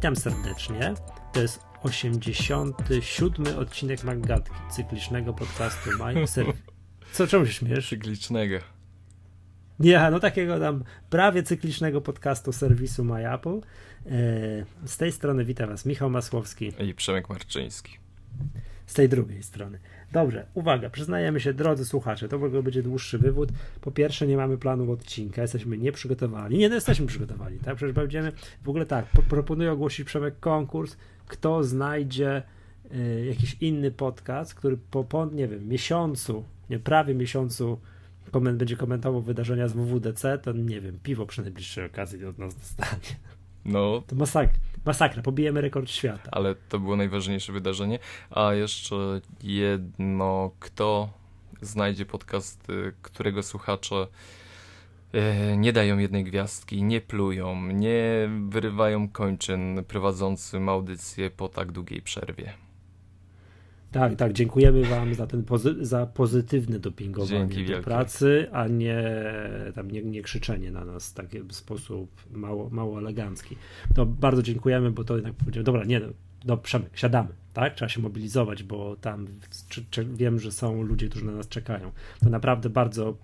Witam serdecznie. To jest 87 odcinek Magatki, cyklicznego podcastu My Co, czemu się śmiesz? Cyklicznego. Nie, no takiego tam prawie cyklicznego podcastu serwisu My Apple. E, z tej strony witam Was Michał Masłowski. I Przemek Marczyński. Z tej drugiej strony. Dobrze, uwaga, przyznajemy się, drodzy słuchacze, to w ogóle będzie dłuższy wywód. Po pierwsze, nie mamy planu odcinka, jesteśmy nieprzygotowani. Nie, no jesteśmy przygotowani, tak? Przecież będziemy, w ogóle tak, proponuję ogłosić Przemek konkurs, kto znajdzie y, jakiś inny podcast, który po, po, nie wiem, miesiącu, nie, prawie miesiącu koment, będzie komentował wydarzenia z WWDC, to nie wiem, piwo przy najbliższej okazji od nas dostanie. No. To masakra, masakra, pobijemy rekord świata. Ale to było najważniejsze wydarzenie. A jeszcze jedno, kto znajdzie podcast, którego słuchacze e, nie dają jednej gwiazdki, nie plują, nie wyrywają kończyn prowadzącym audycję po tak długiej przerwie. Tak, tak, dziękujemy Wam za ten pozy za pozytywne dopingowanie Dzięki do pracy, a nie tam nie, nie krzyczenie na nas w taki sposób mało, mało elegancki. To bardzo dziękujemy, bo to jednak powiedział, dobra, nie, no Przemek, siadamy, tak? Trzeba się mobilizować, bo tam czy, czy wiem, że są ludzie, którzy na nas czekają. To naprawdę bardzo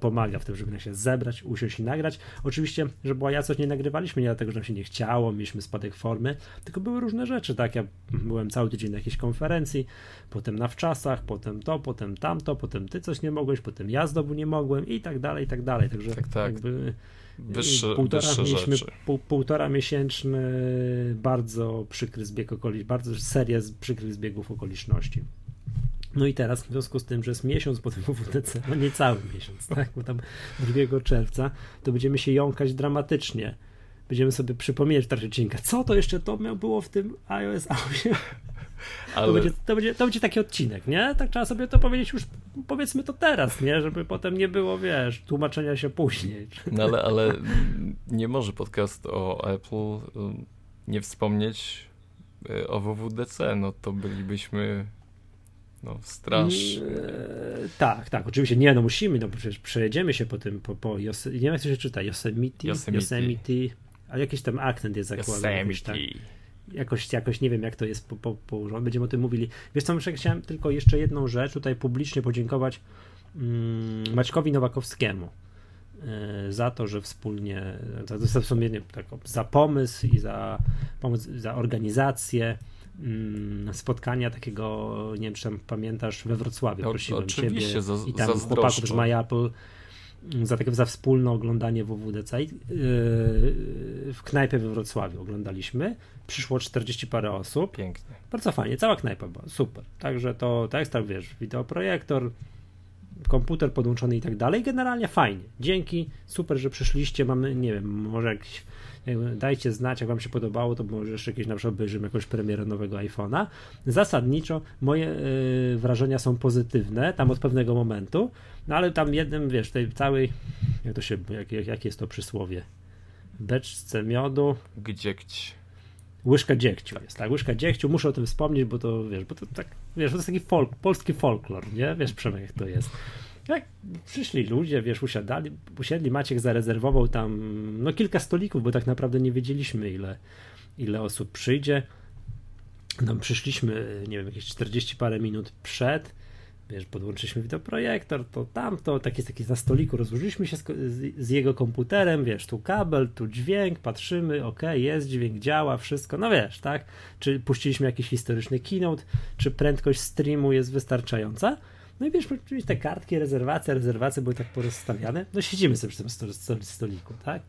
pomaga w tym, żeby się zebrać, usiąść i nagrać. Oczywiście, że była ja coś nie nagrywaliśmy, nie dlatego, że nam się nie chciało, mieliśmy spadek formy, tylko były różne rzeczy, tak? Ja byłem cały tydzień na jakiejś konferencji, potem na wczasach, potem to, potem tamto, potem ty coś nie mogłeś, potem ja znowu nie mogłem i tak dalej, i tak dalej. Także tak, tak. jakby wyższe, półtora, wyższe mieliśmy rzeczy. Pół, półtora miesięczny bardzo przykry zbieg okoliczności, bardzo serię przykrych zbiegów okoliczności. No i teraz w związku z tym, że jest miesiąc po tym WWDC, no nie cały miesiąc, tak, bo tam 2 czerwca, to będziemy się jąkać dramatycznie. Będziemy sobie przypominać w trakcie odcinka, co to jeszcze to miał było w tym iOS 8. Ale... To, będzie, to, będzie, to będzie taki odcinek, nie? Tak trzeba sobie to powiedzieć już, powiedzmy to teraz, nie? Żeby potem nie było, wiesz, tłumaczenia się później. No ale, ale nie może podcast o Apple um, nie wspomnieć y, o WWDC, no to bylibyśmy no, straż. Eee, tak, tak, oczywiście nie, no musimy, no przecież przejedziemy się po tym, po, po Yos- nie wiem jak to się czyta, Yosemite, Yosemite, Yosemite a jakiś tam akcent jest zakładany. Yosemite. Tak jakoś, jakoś nie wiem, jak to jest po, po, położone. Będziemy o tym mówili. Wiesz co, chciałem tylko jeszcze jedną rzecz tutaj publicznie podziękować mm, Maćkowi Nowakowskiemu y, za to, że wspólnie, za, za, tak, za pomysł i za pomysł, za organizację mm, spotkania takiego, nie wiem, czy tam pamiętasz, we Wrocławiu. Prosiłem oczywiście, ciebie za, i tam chłopaków z MyApple za takie za wspólne oglądanie WWDC. Yy, w knajpie we Wrocławiu oglądaliśmy. Przyszło 40 parę osób. Pięknie. Bardzo fajnie, cała knajpa była, super. Także to, tak jest tam, wiesz, wideoprojektor, komputer podłączony i tak dalej. Generalnie fajnie. Dzięki, super, że przyszliście. Mamy, nie wiem, może jakiś dajcie znać, jak wam się podobało, to może jeszcze jakieś na przykład obejrzymy jakąś premierę nowego iPhone'a. Zasadniczo moje y, wrażenia są pozytywne, tam od pewnego momentu, no ale tam jednym, wiesz, tej całej, jak to się, jak, jak, jakie jest to przysłowie? Beczce miodu. Gdzie gdzie? Łyżka dziegciu tak. jest, tak? Łyżka dziegciu, muszę o tym wspomnieć, bo to, wiesz, bo to tak, wiesz, to jest taki folk, polski folklor, nie? Wiesz, Przemek, jak to jest. Jak przyszli ludzie, wiesz, usiadali, usiedli, Maciek zarezerwował tam no kilka stolików, bo tak naprawdę nie wiedzieliśmy ile, ile osób przyjdzie. Tam przyszliśmy, nie wiem, jakieś 40 parę minut przed, wiesz, podłączyliśmy wideoprojektor, to tamto, tak jest taki na stoliku, rozłożyliśmy się z, z, jego komputerem, wiesz, tu kabel, tu dźwięk, patrzymy, ok, jest dźwięk, działa, wszystko, no wiesz, tak? Czy puściliśmy jakiś historyczny keynote, czy prędkość streamu jest wystarczająca? No i wiesz, oczywiście te kartki, rezerwacje, rezerwacje były tak porozstawiane. No siedzimy sobie przy tym stoliku, tak?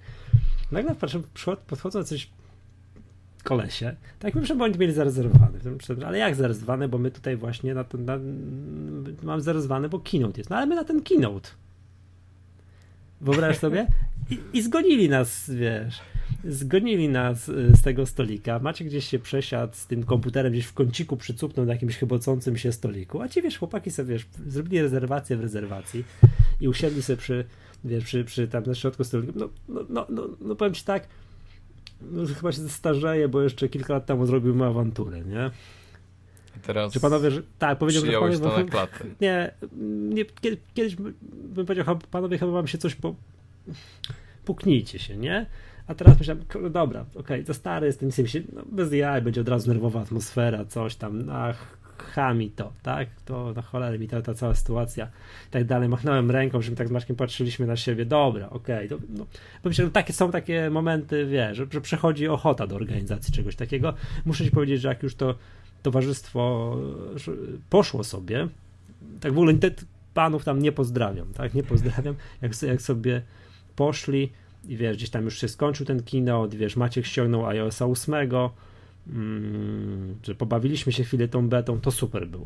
Nagle patrzę, podchodzą coś kolesie. Tak myślę, że oni mieli zarezerwowane. Ale jak zarezerwowane? Bo my tutaj właśnie na ten, na, mam zarezerwowane, bo keynote jest. No ale my na ten keynote. Wyobraź sobie? I, I zgonili nas, wiesz zgonili nas y, z tego stolika. Macie gdzieś się przesiadł z tym komputerem gdzieś w kąciku przycupnął na jakimś chybocącym się stoliku, a ci wiesz, chłopaki sobie wiesz, zrobili rezerwację w rezerwacji i usiedli sobie przy, wiesz, przy, przy tam na środku stolika. No, no, no, no, no powiem ci tak, no, chyba się starzeje, bo jeszcze kilka lat temu zrobił awanturę, nie? Teraz Czy panowie, że, tak, powiedział, że panowie, to na klatę. Nie, nie, kiedyś bym powiedział, panowie, chyba wam się coś po... Puknijcie się, nie? A teraz myślałem, dobra, okej, okay, to stary jestem, nic się, no bez jaj, będzie od razu nerwowa atmosfera, coś tam, ach, chami to, tak? To na cholerę mi ta, ta cała sytuacja i tak dalej. Machnąłem ręką, że tak z Maćkiem patrzyliśmy na siebie, dobra, okej. Okay, no, myślę, że takie są takie momenty, wiesz, że, że przechodzi ochota do organizacji czegoś takiego. Muszę ci powiedzieć, że jak już to towarzystwo poszło sobie, tak w ogóle panów tam nie pozdrawiam, tak? Nie pozdrawiam. Jak, jak sobie poszli i wiesz, gdzieś tam już się skończył ten kino, wiesz, Maciek ściągnął iOSa 8, mm, że pobawiliśmy się chwilę tą betą, to super było.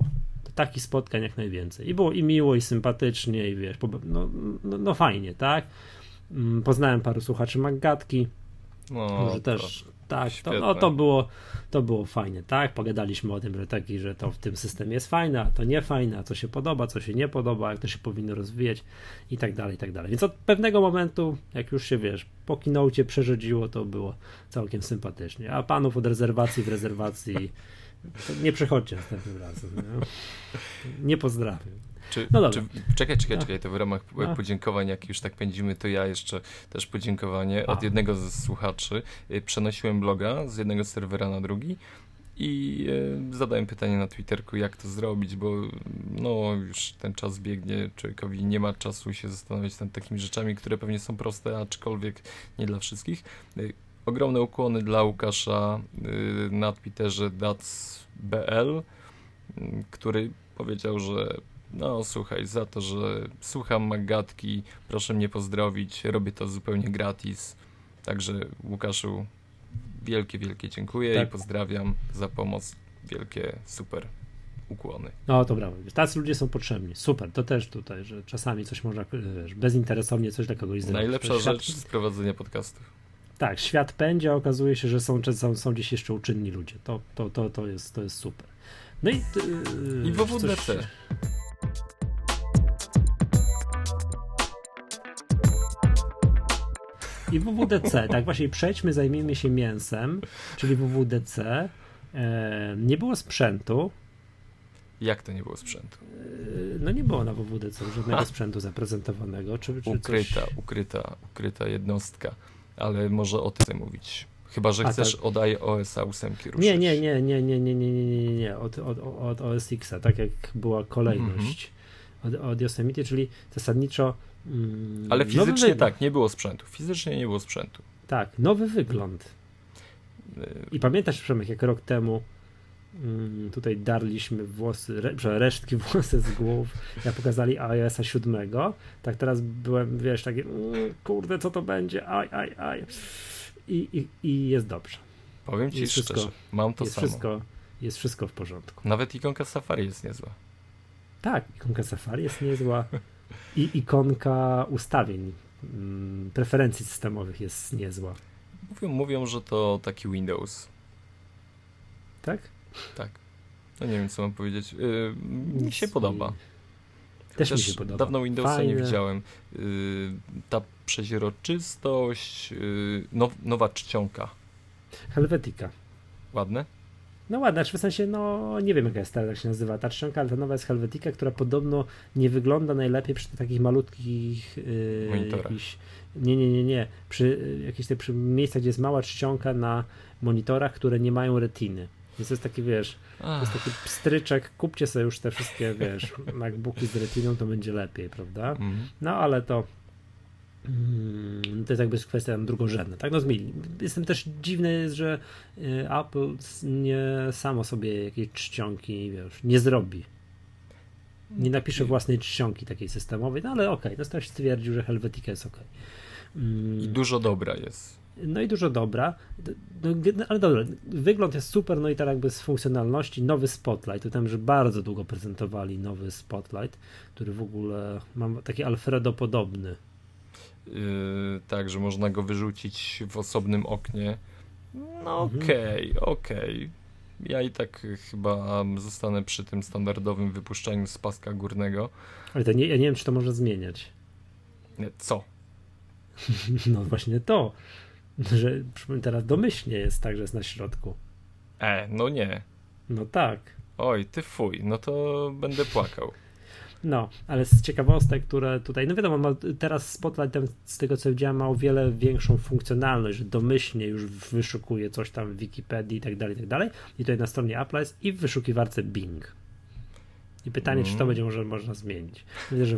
Takich spotkań jak najwięcej. I było i miło, i sympatycznie, i wiesz, no, no, no fajnie, tak? Mm, poznałem paru słuchaczy Maggatki, no, może też tak, to, no, to, było, to było fajne, tak? Pogadaliśmy o tym, że taki, że to w tym systemie jest fajne, a to nie fajne, a co się podoba, co się nie podoba, jak to się powinno rozwijać i tak dalej, i tak dalej. Więc od pewnego momentu, jak już się wiesz, po kinoucie przerzedziło, to było całkiem sympatycznie. A panów od rezerwacji w rezerwacji nie przychodźcie następnym razem. Nie, nie pozdrawiam. Czy, no czy, czekaj, czekaj, czekaj, to w ramach no. podziękowań, jak już tak pędzimy, to ja jeszcze też podziękowanie A. od jednego z słuchaczy. Y, przenosiłem bloga z jednego serwera na drugi i e, zadałem pytanie na Twitterku, jak to zrobić, bo no już ten czas biegnie, człowiekowi nie ma czasu się zastanowić nad takimi rzeczami, które pewnie są proste, aczkolwiek nie dla wszystkich. E, ogromne ukłony dla Łukasza na Twitterze dats.bl, który powiedział, że no słuchaj, za to, że słucham Magatki, proszę mnie pozdrowić, robię to zupełnie gratis. Także Łukaszu, wielkie, wielkie dziękuję tak. i pozdrawiam za pomoc. Wielkie, super ukłony. No to brawo. Tacy ludzie są potrzebni. Super, to też tutaj, że czasami coś można, wiesz, bezinteresownie coś dla kogoś zrobić. Najlepsza rzecz z prowadzenia podcastów. Tak, świat pędzi, a okazuje się, że są, są, są gdzieś jeszcze uczynni ludzie. To, to, to, to, jest, to jest super. No i... Yy, I WWDC. Coś... I WWDC, tak właśnie przejdźmy, zajmijmy się mięsem, czyli WWDC. E, nie było sprzętu. Jak to nie było sprzętu? E, no nie było na WWDC żadnego sprzętu zaprezentowanego. Czy, czy ukryta, coś... ukryta, ukryta jednostka, ale może o tym mówić. Chyba, że chcesz tak. od iOS 8 ruszyć. Nie, nie, nie, nie, nie, nie, nie, nie, nie, nie, od, od, od OS X-a, tak jak była kolejność -hmm. od, od Yosemite, czyli zasadniczo Mm, Ale fizycznie tak, nie było sprzętu. Fizycznie nie było sprzętu. Tak, nowy wygląd. Y, I pamiętasz, Przemek, jak rok temu mm, tutaj darliśmy włosy, re, resztki włosy z głów, jak pokazali iOS 7, tak teraz byłem, wiesz, taki mm, kurde, co to będzie, aj, aj, aj. I, i, i jest dobrze. Powiem ci jest szczerze, wszystko, mam to jest samo. Wszystko, jest wszystko w porządku. Nawet ikonka Safari jest niezła. Tak, ikonka Safari jest niezła. I ikonka ustawień, mm, preferencji systemowych jest niezła. Mówią, mówią, że to taki Windows. Tak? Tak. No nie wiem, co mam powiedzieć. Yy, mi się podoba. Też, Też mi się podoba. Dawno Windowsa Fajne. nie widziałem. Yy, ta przeźroczystość, yy, now, nowa czcionka. Helvetica. Ładne? No ładna, w sensie, no nie wiem jaka jest ta, jak się nazywa ta trzonka, ale ta nowa jest Helvetica, która podobno nie wygląda najlepiej przy takich malutkich yy, monitorach. nie, nie, nie, nie. Przy jakichś przy miejscach, gdzie jest mała czcionka na monitorach, które nie mają retiny. Więc to jest taki, wiesz, to jest taki pstryczek, kupcie sobie już te wszystkie, wiesz, MacBooki z retiną, to będzie lepiej, prawda? Mm. No ale to to jest jakby kwestia drugorzędna. Tak? No zmieni. Jestem też dziwny, że y, Apple nie samo sobie jakiejś czcionki wiesz, nie zrobi. Nie napisze własnej czcionki takiej systemowej, no ale okej, okay, no stwierdził, że Helvetica jest ok. Mm. I dużo dobra jest. No i dużo dobra. No, ale dobra, wygląd jest super, no i tak jakby z funkcjonalności nowy Spotlight. To tam, że bardzo długo prezentowali nowy Spotlight, który w ogóle mam taki Alfredo podobny tak, że można go wyrzucić w osobnym oknie. No mhm. okej, okay, okej. Okay. Ja i tak chyba zostanę przy tym standardowym wypuszczaniu z paska górnego. Ale to nie, ja nie wiem, czy to może zmieniać. Co? no właśnie to, że teraz domyślnie jest tak, że jest na środku. E, no nie. No tak. Oj, ty fuj, no to będę płakał. No, ale z ciekawostek, które tutaj, no wiadomo, ma, teraz Spotlight z tego co widziałem ma o wiele większą funkcjonalność, że domyślnie już wyszukuje coś tam w Wikipedii i tak dalej, i tak dalej. I tutaj na stronie Apple jest i w wyszukiwarce Bing. I pytanie, mm. czy to mhm. będzie może można zmienić. Myślę, że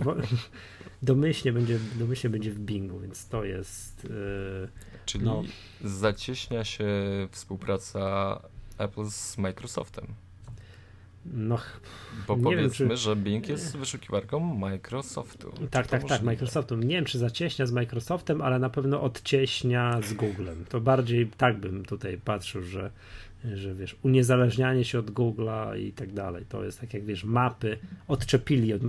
domyślnie będzie, domyślnie będzie w Bingu, więc to jest. Yy, Czyli no. zacieśnia się współpraca Apple z Microsoftem. No, Bo powiedzmy, wiem, czy... że Bing jest wyszukiwarką Microsoftu. Tak, tak, tak, Microsoftu. Nie wiem, czy zacieśnia z Microsoftem, ale na pewno odcieśnia z Googlem. To bardziej tak bym tutaj patrzył, że, że wiesz, uniezależnianie się od Google'a i tak dalej. To jest tak jak wiesz, mapy odczepili od,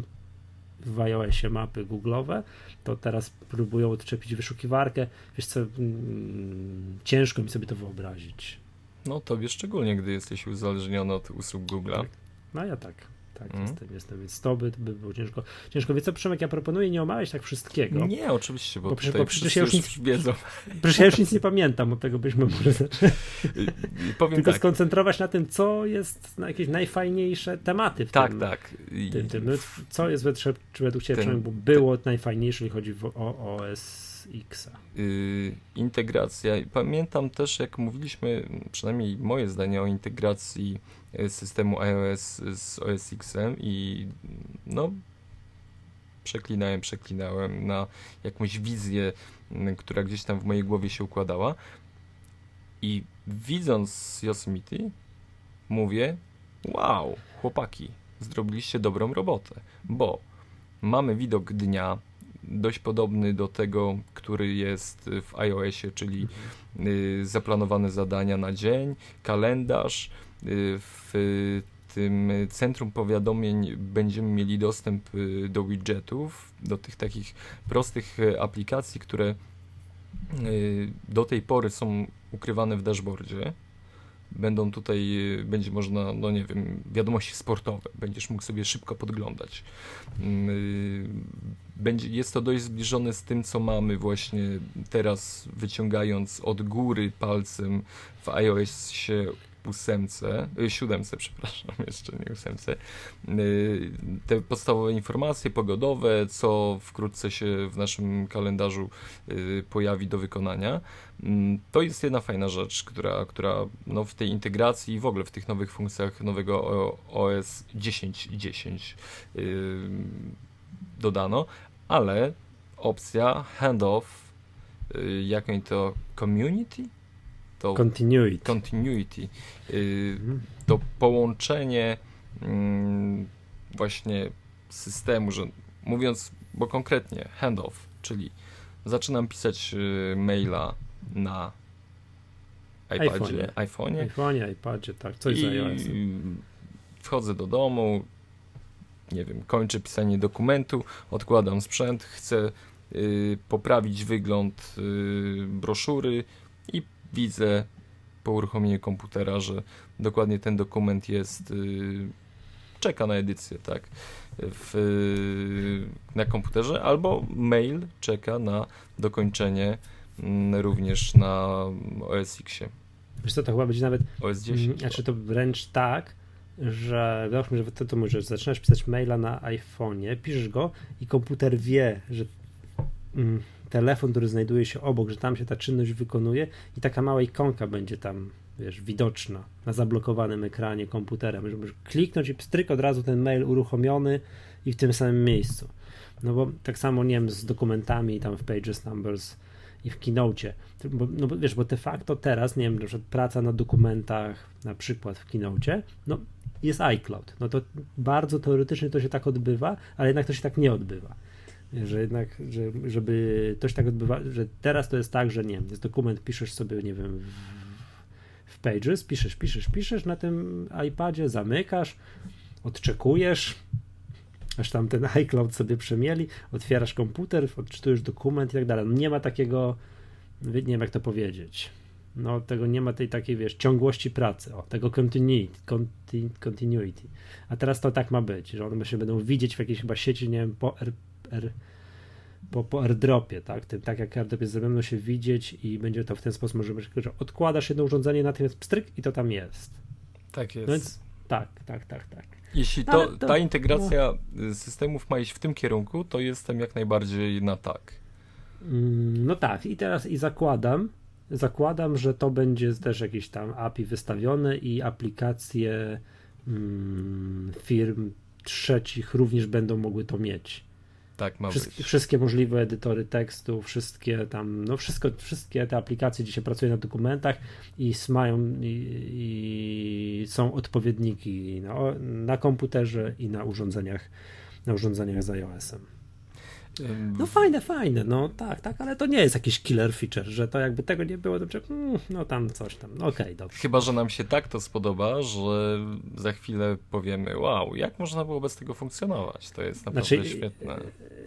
w iOSie mapy Google'owe, to teraz próbują odczepić wyszukiwarkę. Wiesz co, mm, ciężko mi sobie to wyobrazić. No tobie szczególnie, gdy jesteś uzależniony od usług Google'a. Tak. No ja tak. Tak, mm. jestem, jestem, więc to by, by było ciężko. Ciężko. Wie co, Przemek, ja proponuję nie omawiać tak wszystkiego. Nie, oczywiście, bo, bo, bo przecież ja już nic, wiedzą. Przecież ja już nic nie pamiętam, od tego byśmy może zaczęli. Powiem Tylko tak. skoncentrować na tym, co jest na jakieś najfajniejsze tematy w tak, tym. Tak, tak. Tym, tym. No, co jest według, czy według Ciebie, bo było najfajniejsze, jeżeli chodzi o OS X. Yy, integracja. Pamiętam też, jak mówiliśmy, przynajmniej moje zdanie o integracji y, systemu iOS z OS Xem i no przeklinałem, przeklinałem na jakąś wizję, która gdzieś tam w mojej głowie się układała. I widząc Yosemite, mówię: Wow, chłopaki, zrobiliście dobrą robotę, bo mamy widok dnia, dość podobny do tego, który jest w iOSie, czyli y, zaplanowane zadania na dzień, kalendarz. Y, w tym centrum powiadomień będziemy mieli dostęp y, do widgetów, do tych takich prostych aplikacji, które do tej pory są ukrywane w dashboardzie będą tutaj, będzie można, no nie wiem, wiadomości sportowe, będziesz mógł sobie szybko podglądać. Mm, będzie, jest to dość zbliżone z tym, co mamy właśnie teraz, wyciągając od góry palcem w iOSie ósemce, y, siódemce, przepraszam, jeszcze nie ósemce, y, te podstawowe informacje pogodowe, co wkrótce się w naszym kalendarzu y, pojawi do wykonania. Mm, to jest jedna fajna rzecz, która, która no w tej integracji i w ogóle w tych nowych funkcjach nowego OS 10.10 dodano, ale opcja handoff, jak to community? To continuity, continuity. Mhm. to połączenie mm, właśnie systemu, że mówiąc, bo konkretnie handoff, czyli zaczynam pisać y, maila na iPadzie, iPhone'ie, iPhone'ie, iPadzie, tak, coś i za Wchodzę do domu, nie wiem, kończę pisanie dokumentu, odkładam sprzęt, chcę y, poprawić wygląd y, broszury i widzę po uruchomieniu komputera, że dokładnie ten dokument jest, yy, czeka na edycję, tak, w, yy, na komputerze, albo mail czeka na dokończenie yy, również na OS Xie. Wiesz co, to chyba będzie nawet, OS 10. Znaczy to wręcz tak, że załóżmy, że ty to mówisz, zaczynasz pisać maila na iPhone'ie, piszesz go i komputer wie, że mm, telefon, który znajduje się obok, że tam się ta czynność wykonuje i taka mała ikonka będzie tam, wiesz, widoczna na zablokowanym ekranie komputera. Możesz kliknąć i pstryk od razu ten mail uruchomiony i w tym samym miejscu. No bo tak samo, nie wiem, z dokumentami tam w Pages Numbers i w Keynote. Bo, no bo wiesz, bo de facto teraz, nie wiem, na przykład praca na dokumentach, na przykład w Keynote, no jest iCloud. No to bardzo teoretycznie to się tak odbywa, ale jednak to się tak nie odbywa że jednak, że, żeby coś tak odbywa, że teraz to jest tak, że nie jest dokument, piszesz sobie, nie wiem, w, w Pages, piszesz, piszesz, piszesz na tym iPadzie, zamykasz, odczekujesz, aż tam ten iCloud sobie przemieli, otwierasz komputer, odczytujesz dokument i tak dalej. No nie ma takiego, nie wiem jak to powiedzieć, no tego nie ma tej takiej, wiesz, ciągłości pracy, o, tego continuity, continuity. A teraz to tak ma być, że one się będą widzieć w jakiejś chyba sieci, nie wiem, po R, po, po airdropie, tak? Tym, tak jak airdrop jest zrobiony, się widzieć i będzie to w ten sposób, że odkładasz jedno urządzenie, natomiast pstryk i to tam jest. Tak jest. No więc tak, tak, tak, tak. Jeśli to, to, ta integracja no. systemów ma iść w tym kierunku, to jestem jak najbardziej na tak. Mm, no tak, i teraz i zakładam, zakładam, że to będzie też jakieś tam API wystawione i aplikacje mm, firm trzecich również będą mogły to mieć. Tak, ma wszystkie, wszystkie możliwe edytory tekstu, wszystkie tam, no wszystko, wszystkie te aplikacje dzisiaj pracują na dokumentach i mają i, i są odpowiedniki na, na komputerze i na urządzeniach, na urządzeniach z iOS-em. No fajne, fajne, no tak, tak, ale to nie jest jakiś killer feature, że to jakby tego nie było, to mm, no tam coś tam, no okej, okay, dobrze. Chyba, że nam się tak to spodoba, że za chwilę powiemy, wow, jak można było bez tego funkcjonować, to jest naprawdę znaczy, świetne.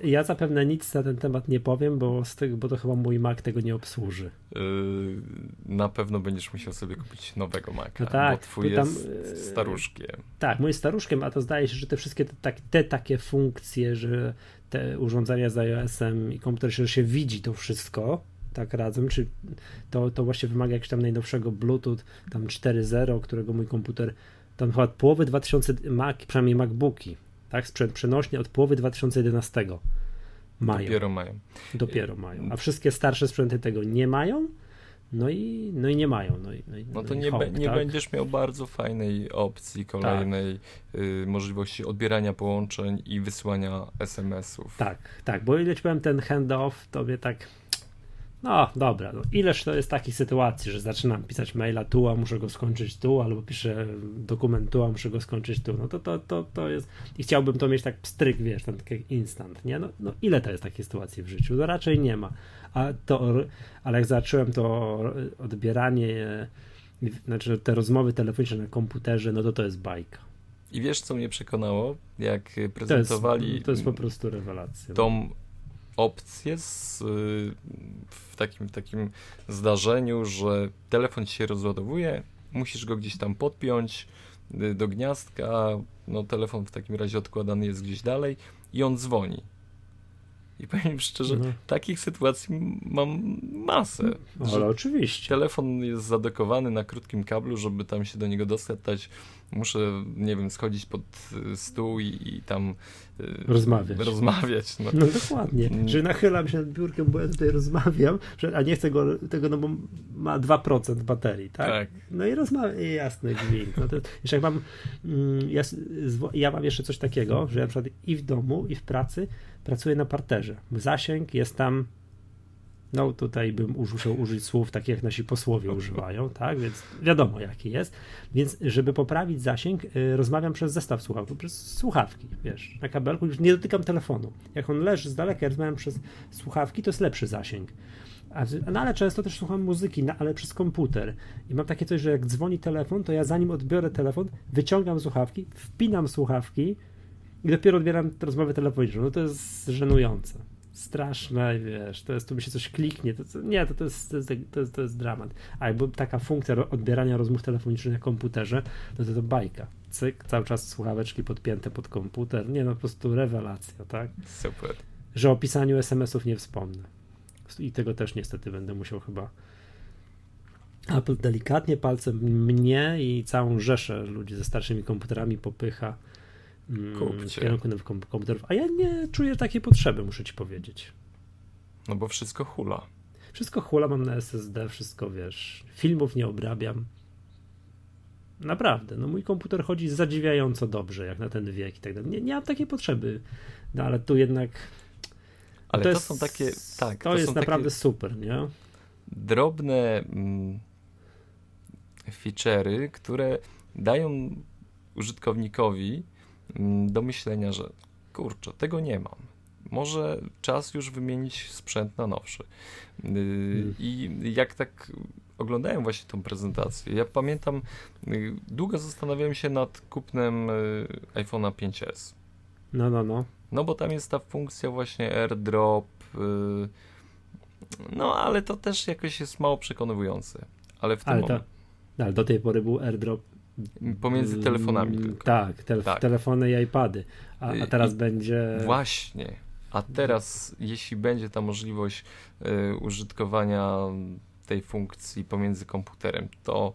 Ja zapewne nic na ten temat nie powiem, bo, z tego, bo to chyba mój Mac tego nie obsłuży. Yy, na pewno będziesz musiał sobie kupić nowego Maca, no tak, bo twój tam, jest yy, staruszkiem. Tak, mój staruszkiem, a to zdaje się, że te wszystkie te, te takie funkcje, że te urządzenia z iOS-em i komputer się, się widzi to wszystko tak razem, czy to, to właśnie wymaga jakiegoś tam najnowszego Bluetooth, tam 4.0, którego mój komputer tam chyba od połowy 2000, Mac, przynajmniej MacBooki, tak, sprzęt przenośny od połowy 2011 mają. Dopiero mają. Dopiero mają, a wszystkie starsze sprzęty tego nie mają, no i, no i nie mają. No, i, no, i, no, no to nie, home, nie tak? będziesz miał bardzo fajnej opcji kolejnej tak. y, możliwości odbierania połączeń i wysyłania SMS-ów. Tak, tak, bo ile ci powiem ten handoff, tobie tak no dobra, no ileż to jest takich sytuacji, że zaczynam pisać maila tu, a muszę go skończyć tu, albo piszę dokument tu, a muszę go skończyć tu, no to to, to, to jest i chciałbym to mieć tak pstryk, wiesz, ten taki instant, nie? No, no ile to jest takiej sytuacji w życiu? No raczej nie ma, a to, ale jak zacząłem to odbieranie, znaczy te rozmowy telefoniczne na komputerze, no to to jest bajka. I wiesz, co mnie przekonało, jak prezentowali. To jest, to jest po prostu rewelacja. Tą opcję z, w takim, takim zdarzeniu, że telefon ci się rozładowuje, musisz go gdzieś tam podpiąć y, do gniazdka, no telefon w takim razie odkładany jest gdzieś dalej i on dzwoni. I powiem szczerze, mhm. takich sytuacji mam masę. Ale oczywiście. Telefon jest zadekowany na krótkim kablu, żeby tam się do niego dostać. Muszę, nie wiem, schodzić pod y, stół i, i tam y, rozmawiać. rozmawiać no. no dokładnie, mm. że nachylam się nad biurkiem, bo ja tutaj rozmawiam, a nie chcę go, tego, no bo ma 2% baterii, tak? tak. No i rozmawiam, jasny gwint. No to, jeszcze jak mam, mm, ja, ja mam jeszcze coś takiego, że ja na przykład i w domu, i w pracy pracuję na parterze. Zasięg jest tam no tutaj bym musiał użyć słów takich jak nasi posłowie używają, tak, więc wiadomo jaki jest. Więc żeby poprawić zasięg, y, rozmawiam przez zestaw słuchawek, przez słuchawki, wiesz, na kabelku, już nie dotykam telefonu. Jak on leży z daleka, ja rozmawiam przez słuchawki, to jest lepszy zasięg. No ale często też słucham muzyki, no, ale przez komputer. I mam takie coś, że jak dzwoni telefon, to ja zanim odbiorę telefon, wyciągam słuchawki, wpinam słuchawki i dopiero odbieram rozmowę telefoniczną. No to jest żenujące straszne, wiesz, to jest, tu mi się coś kliknie, to, nie, to, to, jest, to, jest, to, jest, to jest dramat. A jakby taka funkcja odbierania rozmów telefonicznych na komputerze, no to to bajka. Cyk, cały czas słuchaweczki podpięte pod komputer, nie no, po prostu rewelacja, tak? Super. Że o pisaniu SMS-ów nie wspomnę. I tego też niestety będę musiał chyba Apple delikatnie palcem mnie i całą rzeszę ludzi ze starszymi komputerami popycha Kupcie. w kierunku komputerów. A ja nie czuję takiej potrzeby, muszę ci powiedzieć. No bo wszystko hula. Wszystko hula, mam na SSD, wszystko wiesz. Filmów nie obrabiam. Naprawdę, no mój komputer chodzi zadziwiająco dobrze, jak na ten wiek i tak dalej. Nie, nie mam takiej potrzeby, no ale tu jednak. Ale to, to jest, są takie. Tak, to, to jest naprawdę super, nie? Drobne mm, feature'y, które dają użytkownikowi Mm, do myślenia, że kurczę, tego nie mam. Może czas już wymienić sprzęt na nowszy. Y, hmm. I jak tak oglądałem właśnie tą prezentację, ja pamiętam, y, długo zastanawiałem się nad kupnem y, iPhone'a 5S. No, no, no. No bo tam jest ta funkcja właśnie AirDrop, no ale to też jakoś jest mało przekonujące. Ale w tym ale, to, ale do tej pory był AirDrop Pomiędzy telefonami mm, tylko. Tak, te, tak. telefony i iPady. A, a teraz I, będzie. Właśnie. A teraz, jeśli będzie ta możliwość y, użytkowania tej funkcji pomiędzy komputerem, to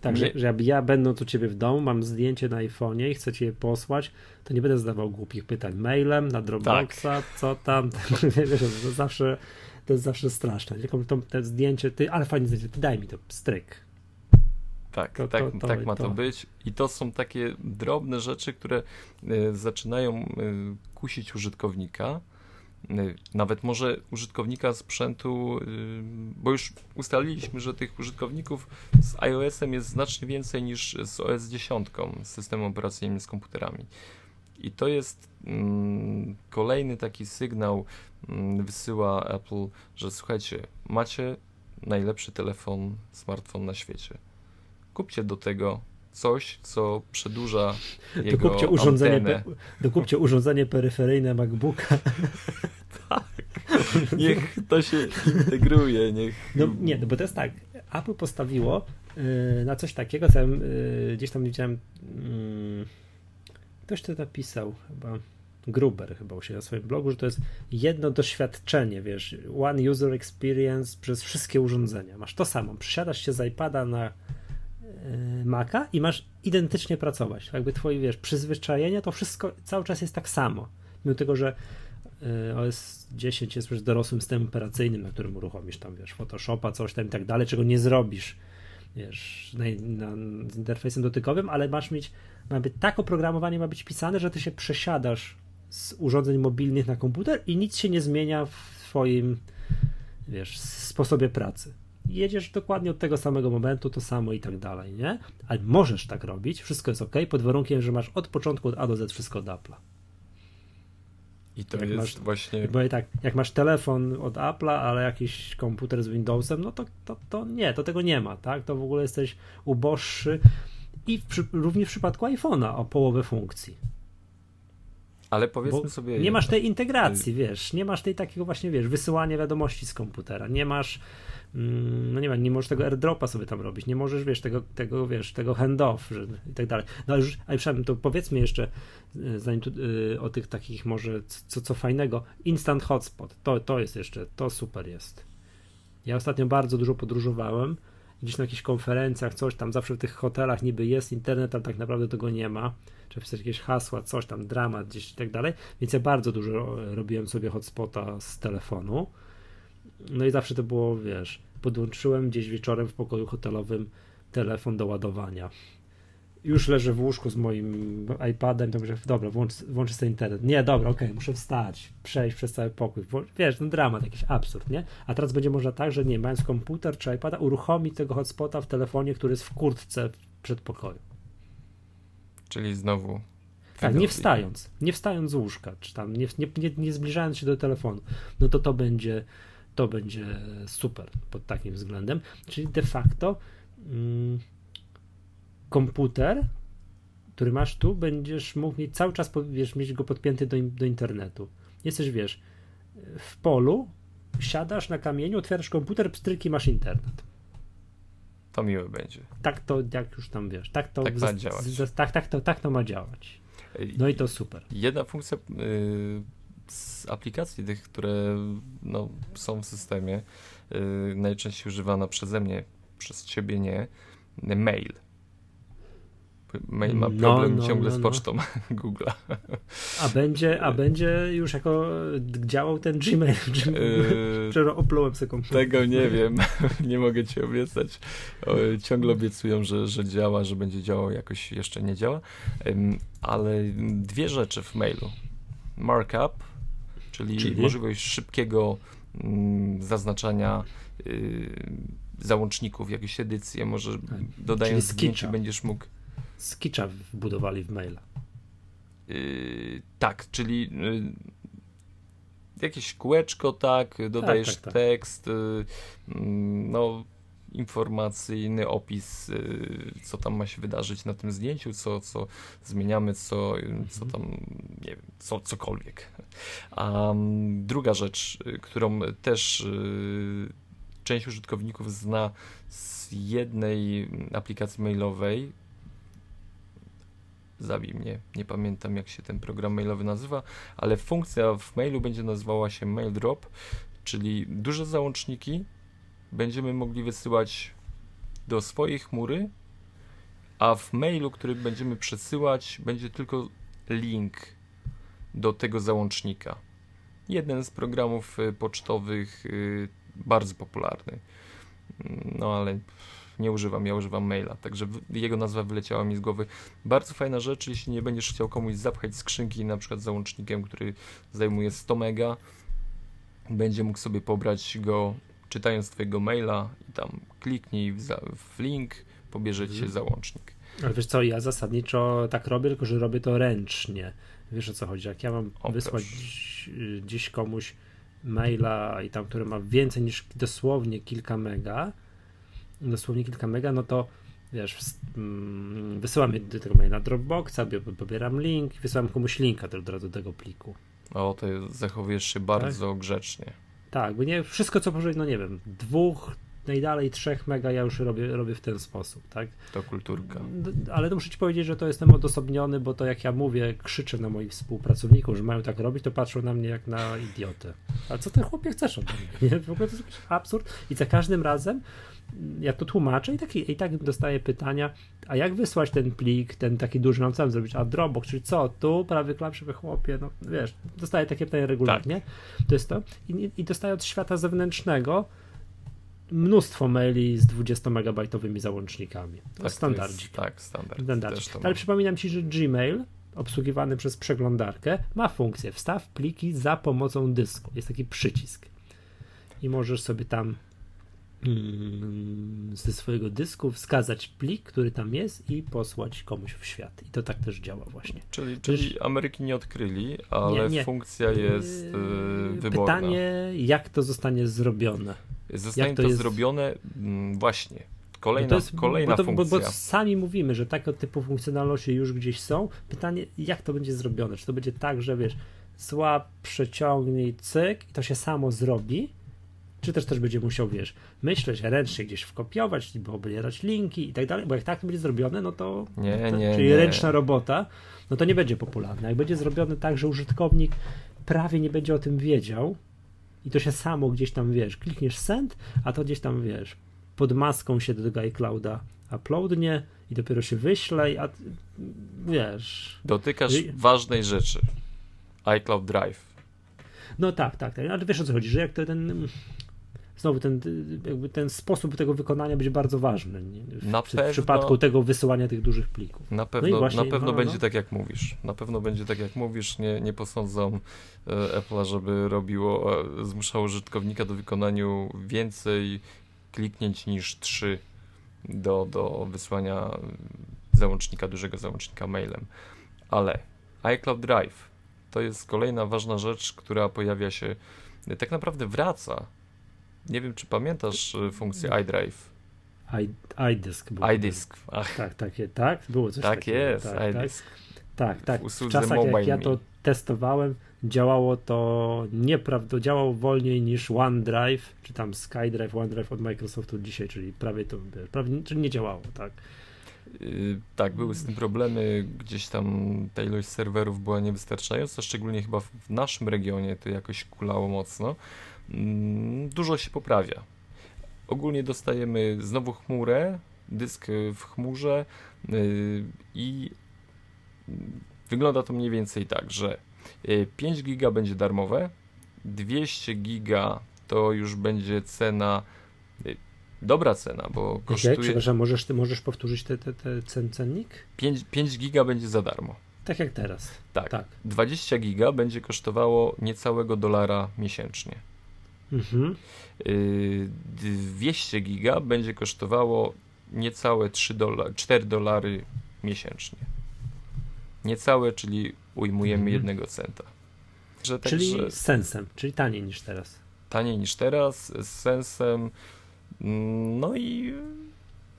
Tak, że, że ja będąc u ciebie w domu, mam zdjęcie na iPhone'ie i chcę ci je posłać, to nie będę zadawał głupich pytań mailem, na Dropboxa, tak. co tam, to zawsze to jest zawsze straszne. To, to, to zdjęcie, ty, ale fajnie zdjęcie, ty daj mi to, stryk. Tak, to, tak, to, tak ma to. być. I to są takie drobne rzeczy, które y, zaczynają y, kusić użytkownika. Y, nawet może użytkownika sprzętu, bo już ustaliliśmy, że tych użytkowników z iOS-em jest znacznie więcej niż z OS 10, z systemem operacyjnym, z komputerami. I to jest mm, kolejny taki sygnał, mm, wysyła Apple, że słuchajcie, macie najlepszy telefon, smartfon na świecie kupcie do tego coś, co przedłuża jego dokupcie urządzenie, antenę. dokupcie urządzenie peryferyjne MacBooka. tak. Niech to się integruje, niech... No nie, no bo to jest tak, Apple postawiło yy, na coś takiego, co yy, gdzieś tam widziałem, yy, ktoś to napisał chyba, Gruber chyba u siebie na swoim blogu, że to jest jedno doświadczenie, wiesz, one user experience przez wszystkie urządzenia. Masz to samo, przysiadasz się z iPada na Y, Maca i masz identycznie pracować. Jakby twoje, wiesz, przyzwyczajenie, to wszystko cały czas jest tak samo. Mimo tego, że y, OS 10 jest już dorosłym systemem operacyjnym, na którym uruchomisz tam, wiesz, Photoshopa, coś tam i tak dalej, czego nie zrobisz, wiesz, na, na, z interfejsem dotykowym, ale masz mieć, ma być, tak oprogramowanie ma być pisane, że ty się przesiadasz z urządzeń mobilnych na komputer i nic się nie zmienia w twoim, wiesz, sposobie pracy jedziesz dokładnie od tego samego momentu, to samo i tak dalej, nie? Ale możesz tak robić, wszystko jest ok, pod warunkiem, że masz od początku od A do Z wszystko od Apple'a. I to jak jest masz, właśnie. Bo tak, jak masz telefon od Apple'a, ale jakiś komputer z Windowsem, no to, to, to nie, to tego nie ma, tak? To w ogóle jesteś uboższy i w, również w przypadku iPhone'a o połowę funkcji. Ale powiedzmy Bo sobie. Nie masz tej integracji, wiesz, nie masz tej takiego właśnie, wiesz, wysyłania wiadomości z komputera, nie masz no nie wiem, nie możesz tego airdropa sobie tam robić, nie możesz, wiesz, tego, tego wiesz, tego handoff i tak dalej. No ale już, ale przynajmniej to powiedzmy jeszcze, y, zanim tu, y, o tych takich może, co, co fajnego, instant hotspot, to, to jest jeszcze, to super jest. Ja ostatnio bardzo dużo podróżowałem, gdzieś na jakichś konferencjach, coś tam, zawsze w tych hotelach niby jest internet, ale tak naprawdę tego nie ma, trzeba wpisać jakieś hasła, coś tam, dramat gdzieś i tak dalej, więc ja bardzo dużo robiłem sobie hotspota z telefonu, no i zawsze to było, wiesz, podłączyłem gdzieś wieczorem w pokoju hotelowym telefon do ładowania. Już leżę w łóżku z moim iPadem, to mówię, dobra, włącz, włącz sobie internet. Nie, dobra, okej, okay, muszę wstać, przejść przez cały pokój. Wiesz, no dramat, jakiś absurd, nie? A teraz będzie można tak, że nie, mając komputer czy iPada, uruchomić tego hotspota w telefonie, który jest w kurtce w przedpokoju. Czyli znowu tak, nie wstając, nie wstając z łóżka, czy tam nie, nie, nie, nie zbliżając się do telefonu, no to to będzie to będzie super pod takim względem. Czyli de facto mm, komputer, który masz tu, będziesz mógł mieć cały czas, wiesz, mieć go podpięty do, do internetu. Jesteś, wiesz, w polu, siadasz na kamieniu, otwierasz komputer, pstryki, masz internet. To miłe będzie. Tak to, jak już tam wiesz, tak to, tak, ma działać. Z, tak, tak, to, tak to ma działać. No i to super. Jedna funkcja yy, z aplikacji tych, które no, są w systemie, yy, najczęściej używana przeze mnie, przez ciebie nie, mail. Mail ma no, problem no, ciągle no, z no. pocztą Google'a. A będzie, a będzie już jako działał ten Gmail. Yy, oplułem sobie komputer. Tego nie wiem, nie mogę ci obiecać. Ciągle obiecują, że, że działa, że będzie działał, jakoś jeszcze nie działa. Ale dwie rzeczy w mailu. Markup czyli, czyli? możliwość szybkiego mm, zaznaczania y, załączników, jakieś edycje, może tak. dodając zdjęcie będziesz mógł... Skicza wbudowali w maila. Y, tak, czyli y, jakieś kółeczko, tak, dodajesz tak, tak, tak. tekst, mm, no informacyjny opis, y, co tam ma się wydarzyć na tym zdjęciu, co, co zmieniamy, co, co mhm. tam, nie wiem, co, cokolwiek. A druga rzecz, y, którą też y, część użytkowników zna z jednej aplikacji mailowej, zabij mnie, nie pamiętam jak się ten program mailowy nazywa, ale funkcja w mailu będzie nazywała się Mail Drop, czyli duże załączniki będziemy mogli wysyłać do swojej chmury a w mailu, który będziemy przesyłać, będzie tylko link do tego załącznika. Jeden z programów y, pocztowych y, bardzo popularny. No ale nie używam, ja używam maila, także jego nazwa wyleciała mi z głowy. Bardzo fajna rzecz, jeśli nie będziesz chciał komuś zapchać skrzynki na przykład załącznikiem, który zajmuje 100 mega, będzie mógł sobie pobrać go czytając twojego maila i tam kliknij w, w link, pobierze ci się mhm. załącznik. Ale wiesz co, ja zasadniczo tak robię, tylko że robię to ręcznie. Wiesz o co chodzi? Jak ja mam o, wysłać dziś, dziś komuś maila i tam, który ma więcej niż dosłownie kilka mega, dosłownie kilka mega, no to wiesz, mm, wysyłam do tego maila Dropboxa, pobieram link wysyłam komuś linka do, do tego pliku. O, to zachowujesz się bardzo tak? grzecznie. Tak, bo nie wszystko co powyżej, no nie wiem, dwóch, najdalej trzech mega ja już robię, robię w ten sposób, tak? To kulturka. Ale to muszę ci powiedzieć, że to jestem odosobniony, bo to jak ja mówię, krzyczę na moich współpracowników, że mają tak robić, to patrzą na mnie jak na idiotę. A co ten chłopie chcesz od mnie? Nie? W ogóle to jest jakiś absurd. I za każdym razem ja to tłumaczę i tak, i tak dostaję pytania, a jak wysłać ten plik, ten taki duży, mam co zrobić, a Dropbox, czyli co, tu prawy we chłopie, no wiesz, dostaję takie pytania regularnie, tak. to jest to I, i dostaję od świata zewnętrznego mnóstwo maili z 20-megabajtowymi załącznikami. To tak, standardzik. tak, standard. standardzik. Ale przypominam ci, że Gmail obsługiwany przez przeglądarkę ma funkcję wstaw pliki za pomocą dysku. Jest taki przycisk. I możesz sobie tam ze swojego dysku wskazać plik, który tam jest i posłać komuś w świat. I to tak też działa właśnie. Czyli, czyli Ameryki nie odkryli, ale nie, nie. funkcja jest yy, wyborna. Pytanie, jak to zostanie zrobione? Zostanie to, to jest... zrobione mm, właśnie. Kolejna, to jest, kolejna bo to, funkcja. Bo, bo, sami mówimy, że tego typu funkcjonalności już gdzieś są. Pytanie, jak to będzie zrobione? Czy to będzie tak, że wiesz, złap, przeciągnij, cyk i to się samo zrobi? Czy też też będzie musiał, wiesz, myśleć, ręcznie gdzieś wkopiować, albo obierać linki i tak dalej, bo jak tak to będzie zrobione, no to, nie, to nie, czyli nie. ręczna robota, no to nie będzie popularne. Jak będzie zrobione tak, że użytkownik prawie nie będzie o tym wiedział, i to się samo gdzieś tam, wiesz, klikniesz send, a to gdzieś tam, wiesz, pod maską się do tego iClouda uploadnie i dopiero się wyśle, a wiesz... Dotykasz ważnej rzeczy. iCloud Drive. No tak, tak, tak, ale wiesz o co chodzi, że jak to ten znowu ten, jakby ten sposób tego wykonania będzie bardzo ważny w, na pewno, w przypadku tego wysyłania tych dużych plików. Na pewno, no właśnie, na pewno no, będzie no. tak jak mówisz. Na pewno będzie tak jak mówisz. Nie, nie posądzam e, Apple'a, żeby robiło, e, zmuszało użytkownika do wykonania więcej kliknięć niż trzy do, do wysłania załącznika, dużego załącznika mailem. Ale iCloud Drive to jest kolejna ważna rzecz, która pojawia się, tak naprawdę wraca nie wiem, czy pamiętasz y, funkcję iDrive. iDisk. iDisk. Ach. Tak, tak, tak, było coś tak takiego. Jest, tak, iDisk. Tak, tak. W, w czasach, jak ja to testowałem, działało to nieprawdopodobnie, działało wolniej niż OneDrive, czy tam SkyDrive, OneDrive od Microsoftu dzisiaj, czyli prawie to, prawie, czyli nie działało, tak. Yy, tak, były z tym problemy, gdzieś tam ta ilość serwerów była niewystarczająca, szczególnie chyba w naszym regionie to jakoś kulało mocno. Mm, dużo się poprawia. Ogólnie dostajemy znowu chmurę, dysk w chmurze y, i wygląda to mniej więcej tak, że 5 y, giga będzie darmowe, 200 giga to już będzie cena y, dobra cena, bo kosztuje... Przepraszam, możesz, ty możesz powtórzyć ten te, te cen, cennik? 5, 5 giga będzie za darmo. Tak jak teraz. Tak. tak. 20 giga będzie kosztowało niecałego dolara miesięcznie. Mhm. 200 y, giga będzie kosztowało niecałe 3 dola, 4 dolary miesięcznie. Niecałe, czyli ujmujemy mhm. jednego centa. Że tak, czyli z sensem, czyli taniej niż teraz. Taniej niż teraz, z sensem. No i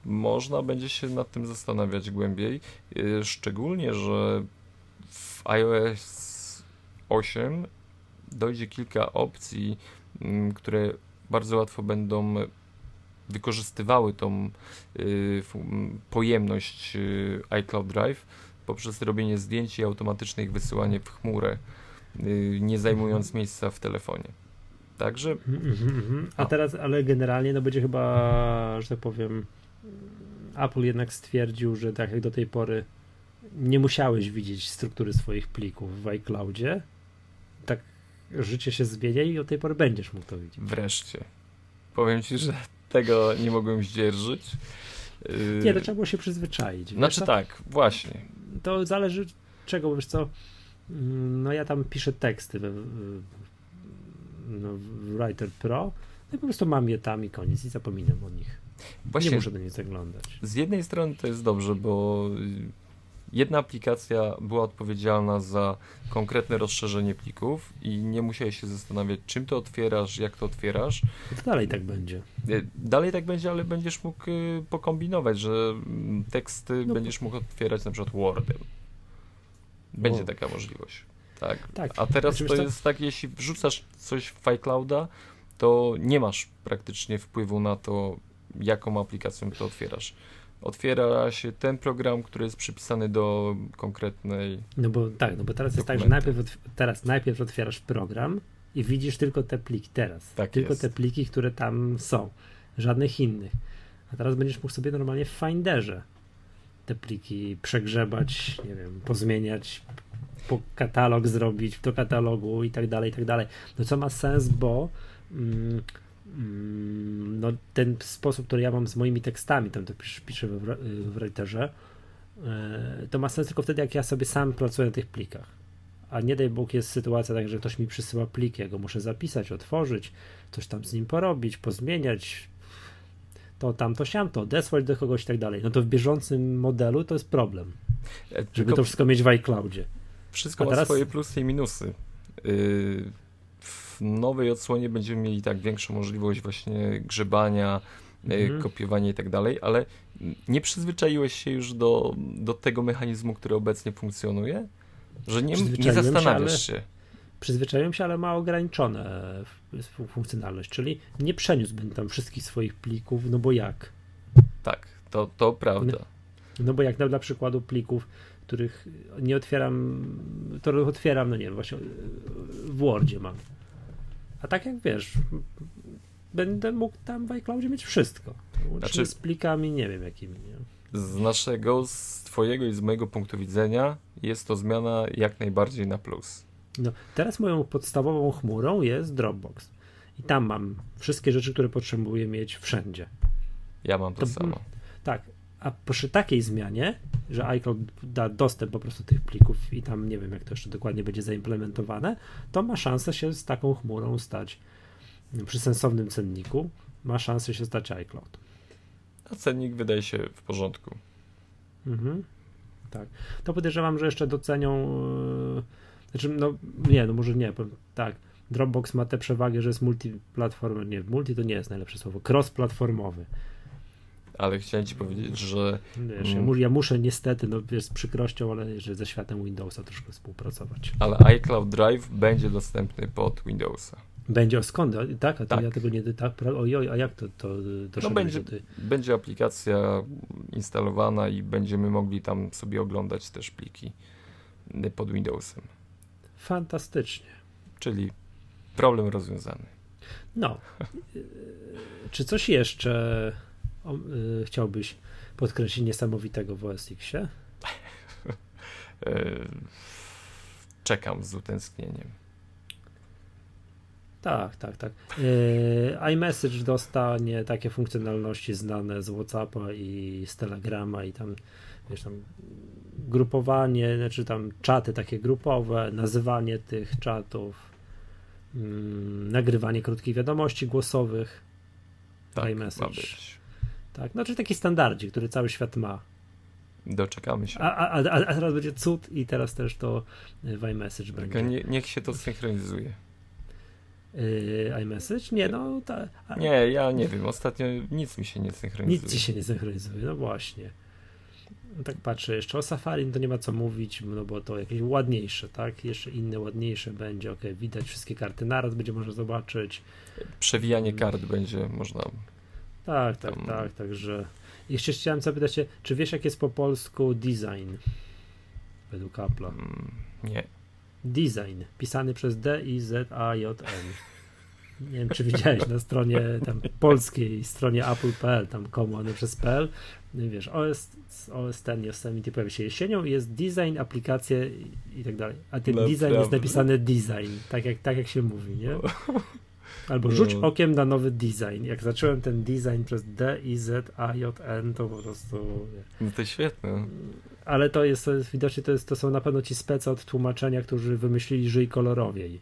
można będzie się nad tym zastanawiać głębiej. Y, szczególnie, że w iOS 8 dojdzie kilka opcji które bardzo łatwo będą wykorzystywały tą y, pojemność y, iCloud Drive poprzez robienie zdjęć i automatyczne ich wysyłanie w chmurę, nie zajmując mhm. miejsca w telefonie. Także. Mhm, mhm, A teraz, ale generalnie no będzie chyba, że tak powiem, Apple jednak stwierdził, że tak jak do tej pory nie musiałeś widzieć struktury swoich plików w iCloudzie, życie się zmienia i od tej pory będziesz mógł to widzieć. Wreszcie. Powiem ci, że tego nie mogłem zdzierżyć. Nie, to trzeba było się przyzwyczaić. Znaczy to, tak, właśnie. To zależy czego, wiesz co, mm, no ja tam piszę teksty w, no, w Writer Pro, no i po prostu mam je tam i koniec i zapominam o nich. Właśnie, nie muszę do nich zaglądać. Z jednej strony to jest dobrze, bo jedna aplikacja była odpowiedzialna za konkretne rozszerzenie plików i nie musiałeś się zastanawiać, czym to otwierasz, jak to otwierasz. To dalej tak będzie. E, dalej tak będzie, ale będziesz mógł y, pokombinować, że mm, teksty no. będziesz mógł otwierać na przykład Wordem. Będzie o. taka możliwość. Tak. tak. A teraz to jest tak, jeśli wrzucasz coś w iClouda, to nie masz praktycznie wpływu na to, jaką aplikacją to otwierasz otwiera się ten program, który jest przypisany do konkretnej. No bo tak, no bo teraz dokumenty. jest tak, że najpierw, teraz najpierw otwierasz program i widzisz tylko te pliki teraz. Tak tylko jest. te pliki, które tam są. Żadnych innych. A teraz będziesz mógł sobie normalnie w Finderze te pliki przegrzebać, nie wiem, pozmieniać, po katalog zrobić do katalogu i tak dalej, i tak dalej. No co ma sens, bo mm, no, ten sposób, który ja mam z moimi tekstami, tam to piszę w, w writerze, e, to ma sens tylko wtedy, jak ja sobie sam pracuję na tych plikach. A nie daj Bóg jest sytuacja tak, że ktoś mi przysyła plik, ja go muszę zapisać, otworzyć, coś tam z nim porobić, pozmieniać, to tam, to siam, to odesłać do kogoś i tak dalej. No to w bieżącym modelu to jest problem, e, żeby to wszystko mieć w iCloudzie. Wszystko A ma teraz... swoje plusy i minusy. Yy w nowej odsłonie będziemy mieli tak większą możliwość właśnie grzebania, e, mhm. kopiowania i tak dalej, ale nie przyzwyczaiłeś się już do, do tego mechanizmu, który obecnie funkcjonuje? Że nie, nie zastanawiasz się, ale, się. Przyzwyczaiłem się, ale ma ograniczone funkcjonalność, czyli nie przeniósłbym tam wszystkich swoich plików, no bo jak? Tak, to, to prawda. No, no bo jak na, dla przykładu plików, których nie otwieram, to otwieram, no nie wiem, właśnie w Wordzie mam a tak jak wiesz, będę mógł tam w iCloudzie mieć wszystko. Znaczy, z plikami, nie wiem jakimi. Nie? Z naszego, z twojego i z mojego punktu widzenia jest to zmiana jak najbardziej na plus. No, teraz moją podstawową chmurą jest Dropbox. I tam mam wszystkie rzeczy, które potrzebuję mieć wszędzie. Ja mam to, to samo. Tak, a przy takiej zmianie, że iCloud da dostęp po prostu tych plików i tam nie wiem, jak to jeszcze dokładnie będzie zaimplementowane, to ma szansę się z taką chmurą stać przy sensownym cenniku, ma szansę się stać iCloud. A cennik wydaje się w porządku. Mhm. Tak. To podejrzewam, że jeszcze docenią. Yy, znaczy, no nie, no może nie, powiem, tak. Dropbox ma tę przewagę, że jest multiplatformowy. Nie, multi to nie jest najlepsze słowo. Cross-platformowy ale chciałem ci powiedzieć, że... Wiesz, ja, mm. ja, muszę niestety, no wiesz, z przykrością, ale że ze światem Windowsa troszkę współpracować. Ale iCloud Drive będzie dostępny pod Windowsa. Będzie, skąd? Tak, a to tak. ja tego nie... Tak, ojoj, a jak to, to No będzie, będzie aplikacja instalowana i będziemy mogli tam sobie oglądać też pliki pod Windowsem. Fantastycznie. Czyli problem rozwiązany. No. Czy coś jeszcze y, chciałbyś podkreślić niesamowitego w OSX-ie? E, czekam z utęsknieniem. Tak, tak, tak. Yy, iMessage dostanie takie funkcjonalności znane z WhatsAppa i z Telegrama i tam, wiesz, tam grupowanie, znaczy tam czaty takie grupowe, nazywanie tych czatów, yy, nagrywanie krótkich wiadomości głosowych. Tak, iMessage. Tak, znaczy taki standardzik, który cały świat ma. Doczekamy się. A, a, a, a teraz będzie cud i teraz też to w iMessage tak, będzie. Nie, niech się to synchronizuje. Yy, iMessage? Nie, no. Ta, a... Nie, ja nie wiem. Ostatnio nic mi się nie synchronizuje. Nic ci się nie synchronizuje, no właśnie. No tak patrzę jeszcze o Safari, no to nie ma co mówić, no bo to jakieś ładniejsze, tak? Jeszcze inne ładniejsze będzie, ok, widać wszystkie karty naraz, będzie można zobaczyć. Przewijanie kart będzie można tak, tak, Tam... tak, także. Jeszcze chciałem zapytać się, czy wiesz, jak jest po polsku design według Apple'a? Mm, nie. Design, pisany przez D-I-Z-A-J-N. Nie wiem, czy widziałeś na stronie tam polskiej, stronie apple.pl, tam komu one przez PL, no wiesz, OS, OS ten Yosemite pojawia się jesienią i jest design, aplikacje i, i tak dalej. A ten Naprawdę. design jest napisany design, tak jak, tak jak się mówi, nie? Albo rzuć No. okiem na nowy design. Jak zacząłem ten design przez D, I, Z, A, J, N, to po prostu... No to świetne. Ale to jest, to jest widocznie, to, jest, to są na pewno ci specy od tłumaczenia, którzy wymyślili żyj kolorowiej.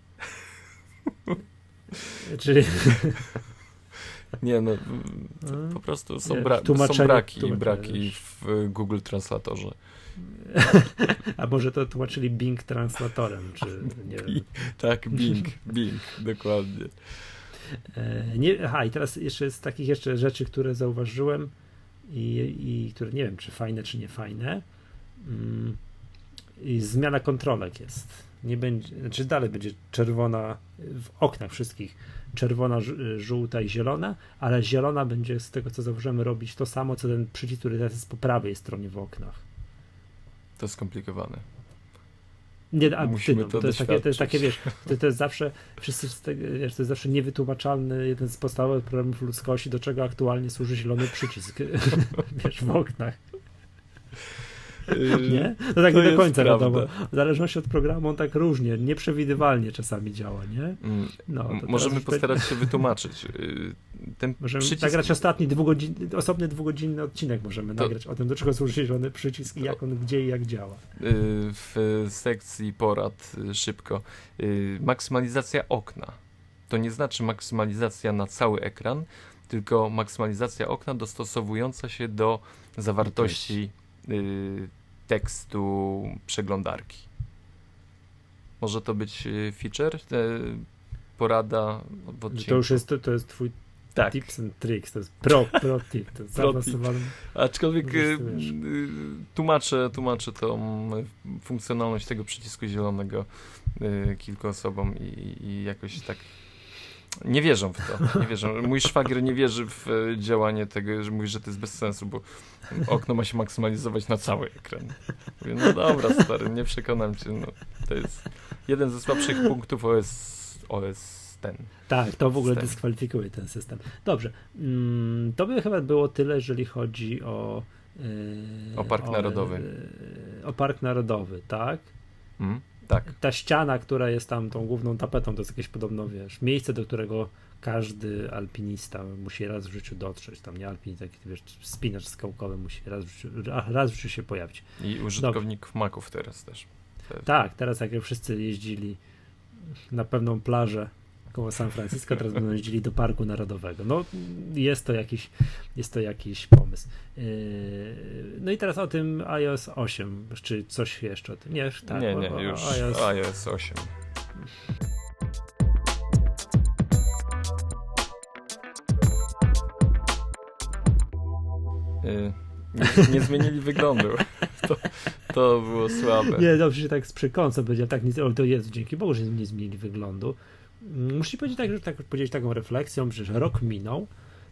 Czyli Nie no, to po prostu są, bra- są braki, braki w Google Translatorze. A może to tłumaczyli Bing translatorem, czy nie wiem. Tak, Bing, Bing, dokładnie. E, Nie, aha, i teraz jeszcze z takich jeszcze rzeczy, które zauważyłem i, i które nie wiem, czy fajne, czy nie fajne. Mm, I zmiana kontrolek jest. Nie będzie, znaczy dalej będzie czerwona w oknach wszystkich. Czerwona, ż- żółta i zielona, ale zielona będzie z tego co zauważyłem robić to samo, co ten przycisk, który teraz jest po prawej stronie w oknach. To skomplikowane. Nie, a Musimy ty, no, to to, jest takie, to jest takie, wiesz, to, to jest zawsze, wszyscy, wiesz, to jest zawsze niewytłumaczalny, jeden z podstawowych problemów ludzkości, do czego aktualnie służy zielony przycisk, wiesz, w oknach, nie? No tak nie do końca prawda. wiadomo, w zależności od programu on tak różnie, nieprzewidywalnie czasami działa, nie? Mm, No, Możemy postarać się wytłumaczyć. Y, Ten Możemy przycisk... nagrać ostatni dwugodzinny, osobny dwugodzinny odcinek możemy To- nagrać o tym, do czego służy zielony przycisk i jak on gdzie i jak działa. Y, w sekcji porad y, szybko. Maksymalizacja okna. To nie znaczy maksymalizacja na cały ekran, tylko maksymalizacja okna dostosowująca się do zawartości tekstu przeglądarki. Może to być y, feature? Y, Porada w odcinku. To już jest, to, to jest twój tak. tips and tricks, to jest pro, pro tip, to jest Pro tip. Aczkolwiek y, y, tłumaczę, tłumaczę tą y, funkcjonalność tego przycisku zielonego y, kilku osobom i, i jakoś tak nie wierzą w to. Nie wierzą. Mój szwagier nie wierzy w y, działanie tego, że mówi, że to jest bez sensu, bo okno ma się maksymalizować na cały ekran. Mówię, no dobra, stary, nie przekonam cię. No, to jest jeden ze słabszych punktów OS, OS ten. Tak, to w ogóle System. dyskwalifikuje ten system. Dobrze, mm, to by chyba było tyle, jeżeli chodzi o. yy, O Park Narodowy. yy, o Park Narodowy, tak? Mm? Tak. Ta ściana, która jest tam tą główną tapetą, to jest jakieś podobno, wiesz, miejsce, do którego każdy alpinista musi raz w życiu dotrzeć. Tam nie alpinista, taki, wiesz, spinacz skałkowy musi raz w życiu, raz w życiu się pojawić. I użytkowników Maców teraz też. Tak, teraz jak już wszyscy jeździli na pewną plażę koło San Francisco, teraz będą jeździli do Parku Narodowego. No, jest to jakiś, jest to jakiś pomysł. Yy, No i teraz o tym iOS 8, czy coś jeszcze o tym? Nie, tak, nie, nie, o- już iOS. iOS 8. Y, Nie, nie zmienili wyglądu. To, to było słabe. Nie, dobrze, że tak z przekąsem powiedziałem, tak, nie, to jest, dzięki Bogu, że nie zmienili wyglądu. Mm, Muszę powiedzieć tak, że tak powiedzieć taką refleksją, że rok minął,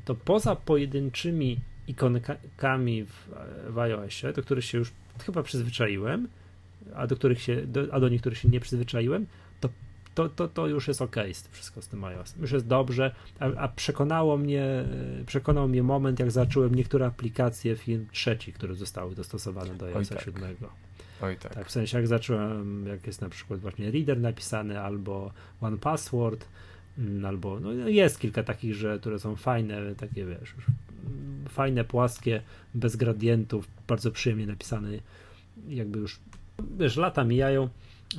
to poza pojedynczymi ikonkami w, w iOSie, do których się już chyba przyzwyczaiłem, a do których się, do, a do niektórych się nie przyzwyczaiłem, to, to, to, to już jest ok z tym wszystko z tym iOS. Już jest dobrze, a, a przekonało mnie, e, przekonał mnie moment, jak zacząłem niektóre aplikacje firm trzeci, które zostały dostosowane do iOS tak. 7. Oj tak. Tak, w sensie jak zacząłem, jak jest na przykład właśnie reader napisany, albo one password, mm, albo no jest kilka takich, że, które są fajne, takie wiesz, fajne, płaskie, bez gradientów, bardzo przyjemnie napisane, jakby już, wiesz, lata mijają,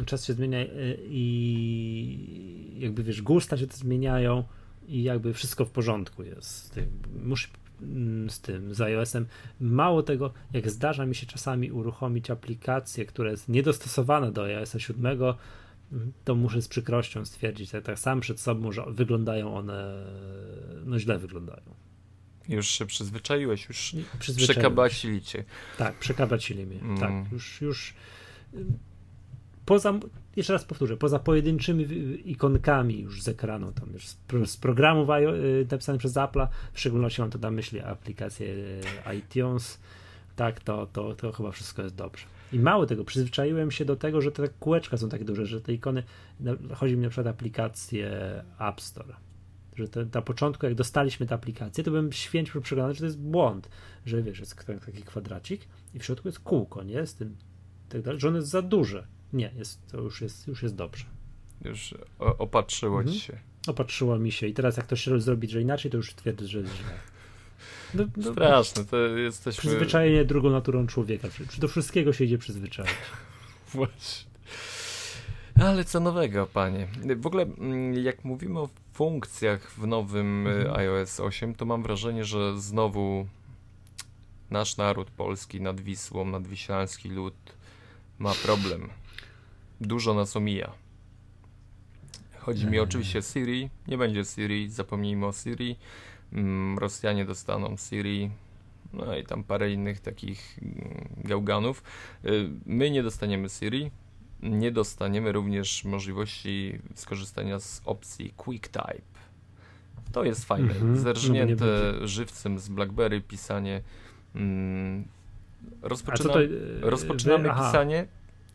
czas się zmienia y, i jakby wiesz, gusta się zmieniają i jakby wszystko w porządku jest. Muszę z tym, z iOS-em. Mało tego, jak zdarza mi się czasami uruchomić aplikację, która jest niedostosowana do iOS 7, mm, to muszę z przykrością stwierdzić, tak, tak sam przed sobą, że wyglądają one, no źle wyglądają. Już się przyzwyczaiłeś, już przekabacili cię. Tak, przekabacili mnie. Mm. Tak, już, już y, poza, jeszcze raz powtórzę, poza pojedynczymi ikonkami już z ekranu, tam już z, pro, z programów y, napisanych przez Apple'a, w szczególności mam to na myśli aplikację y, iTunes, tak, to, to, to chyba wszystko jest dobrze. I mało tego, przyzwyczaiłem się do tego, że te kółeczka są tak duże, że te ikony, chodzi mi na przykład aplikację App Store. że te, na początku, jak dostaliśmy tę aplikację, to byłem święcie przekonany, że to jest błąd, że wiesz, jest taki kwadracik i w środku jest kółko, nie? Z tym, tak dalej, że on jest za duże. Nie, jest, to już jest, już jest dobrze. Już opatrzyło mhm. się. Opatrzyło mi się i teraz jak to się zrobić, że inaczej, to już twierdzę, że jest źle. No, no, Straszne, to jesteśmy... Przyzwyczajenie drugą naturą człowieka. Do wszystkiego się idzie przyzwyczaić. Właśnie. Ale co nowego, panie? W ogóle, mm, jak mówimy o funkcjach w nowym y, mhm. iOS 8, to mam wrażenie, że znowu nasz naród polski nad Wisłą, nadwiślański lud ma problem. Dużo nas omija. Chodzi mi oczywiście o Siri. Nie będzie Siri, zapomnijmy o Siri. Mm, Rosjanie dostaną Siri, no i tam parę innych takich mm, gałganów. Y, my nie dostaniemy Siri, nie dostaniemy również możliwości skorzystania z opcji QuickType. To jest fajne. Mm -hmm. Zerżnięte no żywcem z BlackBerry pisanie. Mm, rozpoczyna, to, rozpoczynamy wy, pisanie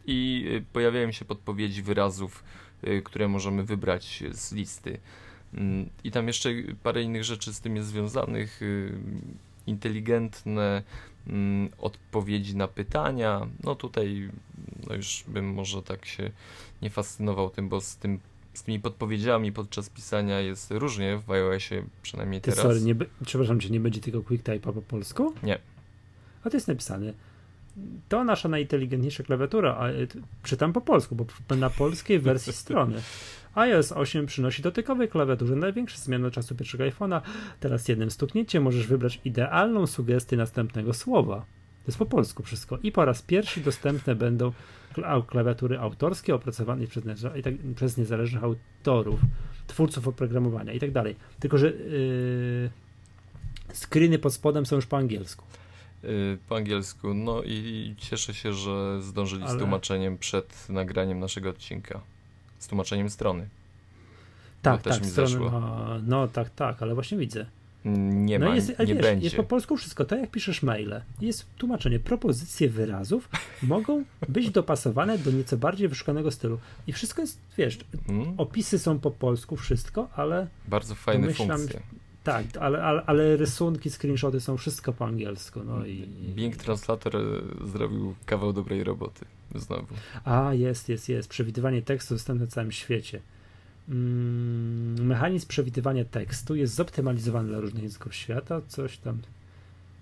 i y, pojawiają się podpowiedzi wyrazów, y, które możemy wybrać z listy. Mm, I tam jeszcze parę innych rzeczy z tym jest związanych. Y, inteligentne mm, odpowiedzi na pytania. No tutaj no już bym może tak się nie fascynował tym, bo z tym z tymi podpowiedziami podczas pisania jest różnie w iOSie, przynajmniej Ty teraz. Sorry, nie, przepraszam cię, nie będzie tego QuickType'a po polsku? Nie. A to jest napisane. To nasza najinteligentniejsza klawiatura, a czytam po polsku, bo na polskiej wersji strony iOS 8 przynosi dotykowej klawiaturze największe zmiany czasu pierwszego iPhone'a. Teraz jednym stuknięciem możesz wybrać idealną sugestię następnego słowa. To jest po polsku wszystko. I po raz pierwszy dostępne będą klawiatury autorskie opracowane przez, tak, przez niezależnych autorów, twórców oprogramowania i tak dalej. Tylko, że yy, screeny pod spodem są już po angielsku. Yy, po angielsku, no i cieszę się, że zdążyli Ale... z tłumaczeniem przed nagraniem naszego odcinka z tłumaczeniem strony. Tak, tak, strony, no, no, tak, tak, ale właśnie widzę. Nie no ma, jest, nie wiesz, będzie. Jest po polsku wszystko, tak jak piszesz maile. Jest tłumaczenie. Propozycje wyrazów mogą być dopasowane do nieco bardziej wyszukanego stylu. I wszystko jest, wiesz, hmm? opisy są po polsku, wszystko, ale... Bardzo fajne funkcje. Tak, ale, ale, ale, rysunki, screenshoty są wszystko po angielsku. No i, Bing Translator e, zrobił kawał dobrej roboty. Znowu. A, jest, jest, jest. Przewidywanie tekstu dostępne w całym świecie. Mm, mechanizm przewidywania tekstu jest zoptymalizowany dla różnych języków świata. Coś tam.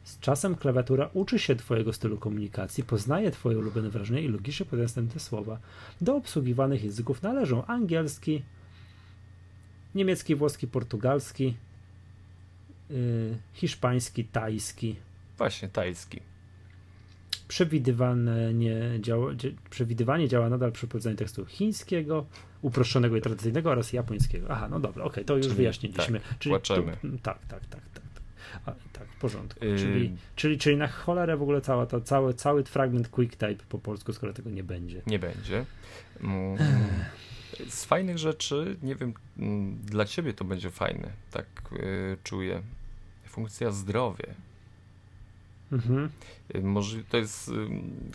Z czasem klawiatura uczy się Twojego stylu komunikacji, poznaje Twoje ulubione wrażenia i logicznie podaje następne słowa. Do obsługiwanych języków należą angielski, niemiecki, włoski, portugalski, hiszpański, tajski. Właśnie, tajski. Przewidywane, nie działa, przewidywanie działa nadal przy prowadzeniu tekstu chińskiego, uproszczonego i tradycyjnego oraz japońskiego. Aha, no dobra, okej, okay, to już czyli, wyjaśniliśmy. Tak, czyli płaczemy. Tu, tak, tak, tak, tak. A, tak, w porządku. Yy... Czyli, czyli, czyli na cholerę w ogóle cała to, cały, cały fragment QuickType po polsku, skoro tego nie będzie. Nie będzie. Mm, z fajnych rzeczy, nie wiem, mm, dla ciebie to będzie fajne, tak yy, czuję. Funkcja zdrowie. Mhm. Y, może to jest. Y,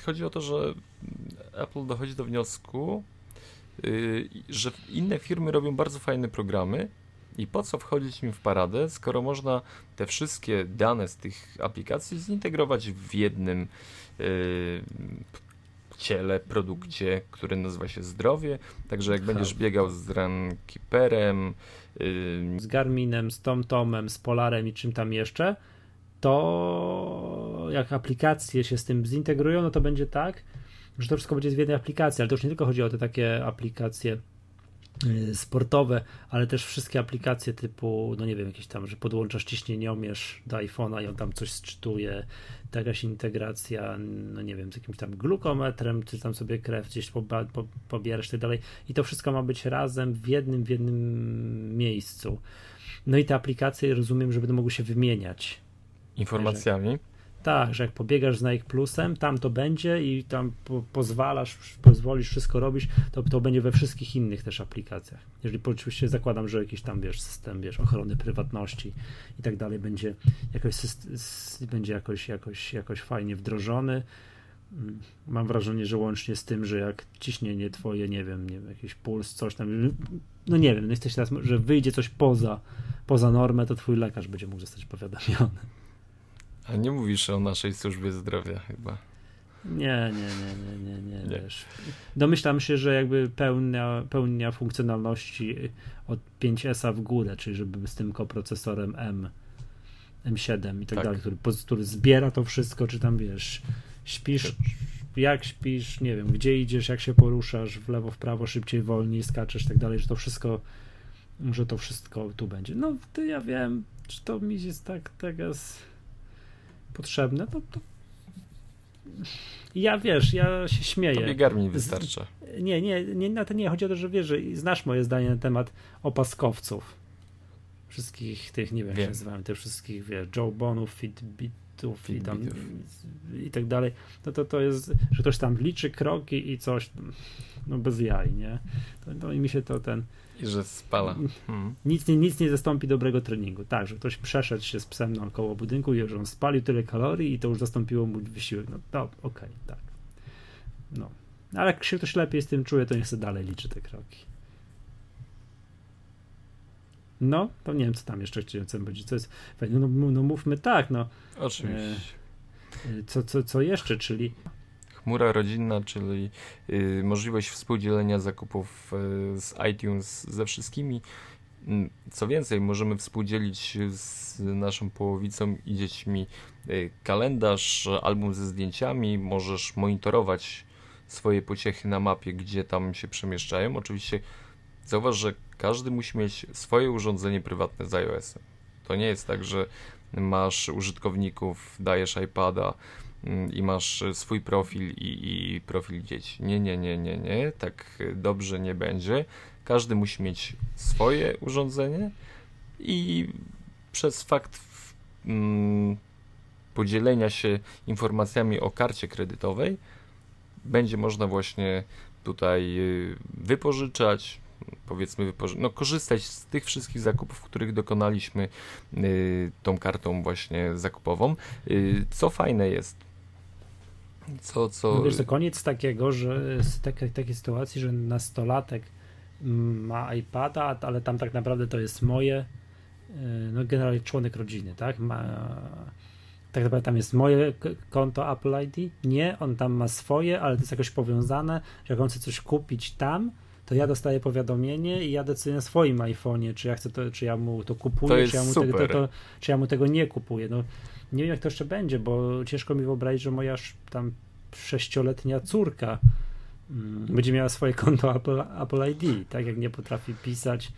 chodzi o to, że Apple dochodzi do wniosku, y, że inne firmy robią bardzo fajne programy. I po co wchodzić im w paradę, skoro można te wszystkie dane z tych aplikacji zintegrować w jednym ciele, produkcie, który nazywa się zdrowie. Także jak będziesz biegał z Runkeeperem, z Garminem, z TomTomem, z Polarem i czym tam jeszcze, to jak aplikacje się z tym zintegrują, no to będzie tak, że to wszystko będzie w jednej aplikacji, ale to już nie tylko chodzi o te takie aplikacje sportowe, ale też wszystkie aplikacje typu, no nie wiem, jakieś tam, że podłączasz ciśnieniomierz do iPhone'a i on tam coś sczytuje, jakaś integracja, no nie wiem, z jakimś tam glukometrem, czy tam sobie krew gdzieś poba, po, pobierasz i tak dalej i to wszystko ma być razem w jednym, w jednym miejscu. No i te aplikacje rozumiem, że będą mogły się wymieniać informacjami. Tak, że jak pobiegasz z Nike Plusem, tam to będzie i tam po, pozwalasz, pozwolisz, wszystko robisz, to to będzie we wszystkich innych też aplikacjach. Jeżeli oczywiście zakładam, że jakiś tam, wiesz, system, wiesz, ochrony prywatności i tak dalej będzie jakoś, będzie jakoś, jakoś, jakoś fajnie wdrożony. mm, mam wrażenie, że łącznie z tym, że jak ciśnienie twoje, nie wiem, nie wiem jakiś puls, coś tam, no nie wiem, no jesteś teraz, że wyjdzie coś poza, poza normę, to twój lekarz będzie mógł zostać powiadomiony. A nie mówisz o naszej służbie zdrowia chyba. Nie, nie, nie, nie, nie, nie, nie. Wiesz. Domyślam się, że jakby pełnia, pełnia funkcjonalności od 5S w górę, czyli żeby z tym koprocesorem M, M7 i tak, tak. dalej, który, który zbiera to wszystko, czy tam wiesz, śpisz, jak śpisz, nie wiem, gdzie idziesz, jak się poruszasz, w lewo, w prawo, szybciej, wolniej, skaczesz i tak dalej, że to wszystko, że to wszystko tu będzie. No, to ja wiem, czy to mi jest tak teraz potrzebne, to, to ja wiesz, ja się śmieję. Tobie Garmin wystarcza. Nie, nie, nie, na to nie chodzi o to, że wiesz, że znasz moje zdanie na temat opaskowców. Wszystkich tych, nie wiem, wiem. jak nazywamy, tych wszystkich, wiesz, Joe Bonów, Fitbitów i tam i tak dalej. No to to jest, że ktoś tam liczy kroki i coś, no bez jaj, nie? To, no i mi się to ten i że spala. Hmm. Nic, nie, nic nie zastąpi dobrego treningu. Tak, że ktoś przeszedł się z psem naokoło budynku i że on spalił tyle kalorii i to już zastąpiło mu wysiłek. No to okej, okay, tak. No. Ale jak się ktoś lepiej z tym czuje, to niech sobie dalej liczy te kroki. No, to nie wiem, co tam jeszcze chciałem powiedzieć. Co jest No, no, no mówmy tak, no. Oczywiście. E, co, co, co jeszcze, czyli Chmura rodzinna, czyli y, możliwość współdzielenia zakupów y, z iTunes ze wszystkimi. Mm, co więcej, możemy współdzielić z naszą połowicą i dziećmi y, kalendarz, album ze zdjęciami. Możesz monitorować swoje pociechy na mapie, gdzie tam się przemieszczają. Oczywiście zauważ, że każdy musi mieć swoje urządzenie prywatne z iOS-em. To nie jest tak, że masz użytkowników, dajesz iPada, i masz swój profil i, i, profil dzieci. Nie, nie, nie, nie, nie, tak dobrze nie będzie. Każdy musi mieć swoje urządzenie i przez fakt mm, podzielenia się informacjami o karcie kredytowej będzie można właśnie tutaj y, wypożyczać, powiedzmy, wypoży no, korzystać z tych wszystkich zakupów, których dokonaliśmy y, tą kartą właśnie zakupową. Y, co fajne jest, co, co... No wiesz, to koniec takiego, że z takiej, takiej sytuacji, że nastolatek ma iPada, ale tam tak naprawdę to jest moje, e, no generalnie członek rodziny, tak? Ma, tak naprawdę tam jest moje konto Apple ID. Nie, on tam ma swoje, ale to jest jakoś powiązane, że jak on chce coś kupić tam, to ja dostaję powiadomienie i ja decyduję na swoim iPhone'ie, czy ja chcę to, czy ja mu to kupuję, to czy, ja mu tego, to, to, czy ja mu tego nie kupuję. No, nie wiem, jak to jeszcze będzie, bo ciężko mi wyobrazić, że moja tam sześcioletnia córka mm, będzie miała swoje konto Apple, Apple ID, tak jak nie potrafi pisać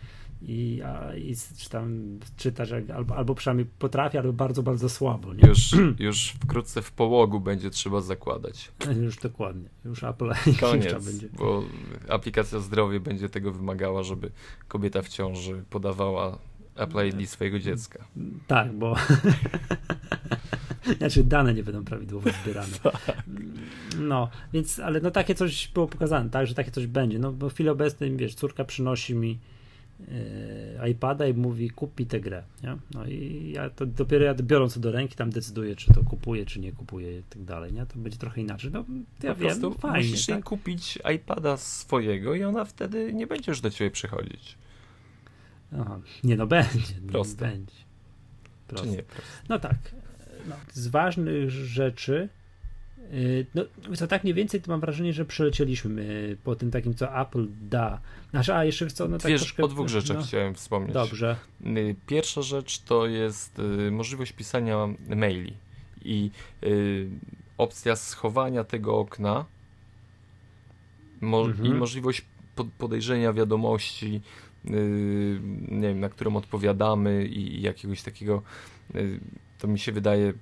i, a, i czy tam czytać, albo, albo przynajmniej potrafi, ale bardzo, bardzo słabo. Nie? Już, już wkrótce w połogu będzie trzeba zakładać. Już dokładnie. Już Apple ID Koniec, będzie. bo aplikacja zdrowie będzie tego wymagała, żeby kobieta w ciąży podawała Apple ID swojego dziecka. Tak, bo znaczy dane nie będą prawidłowo zbierane. No, więc, ale no takie coś było pokazane, tak, że takie coś będzie. No bo w chwili obecnej, wiesz, córka przynosi mi yy, iPada i mówi kupi tę grę, nie? No i ja to dopiero ja biorąc to do ręki tam decyduję, czy to kupuję, czy nie kupuję i tak dalej, nie? To będzie trochę inaczej. No, ja po wiem, fajnie, musisz tak? jej kupić iPada swojego i ona wtedy nie będzie już do ciebie przychodzić. Aha. Nie no, będzie. Proste. Będzie. Proste. Czy nie? No tak. No, z ważnych rzeczy y, no, co tak mniej więcej to mam wrażenie, że przelecieliśmy po tym takim, co Apple da. Znaczy, a jeszcze co, no tak Wiesz, troszkę, o dwóch rzeczach no, chciałem wspomnieć. Dobrze. Y, pierwsza rzecz to jest y, możliwość pisania maili i opcja schowania tego okna mo mhm. i możliwość podejrzenia wiadomości Y, nie wiem, na którą odpowiadamy i jakiegoś takiego, y, to mi się wydaje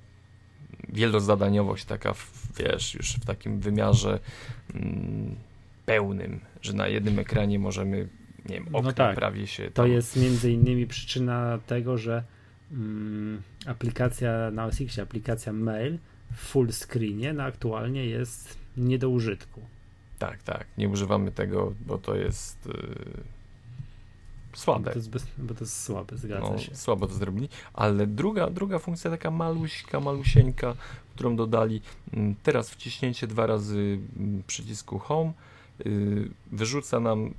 wielozadaniowość taka, wiesz, już w takim wymiarze mm, pełnym, że na jednym ekranie możemy, nie wiem, okna no tak. prawie się... Tam... To jest między innymi przyczyna tego, że mm, aplikacja na OS X, aplikacja mail w full screenie no aktualnie jest nie do użytku. Tak, tak, nie używamy tego, bo to jest... Yy słabe. Bo to jest, bez, bo to jest słabe, zgadza no, się. Słabo to zrobili, ale druga, druga funkcja taka maluśka, malusieńka, którą dodali, mm, teraz wciśnięcie dwa razy mm, przycisku Home yy, wyrzuca nam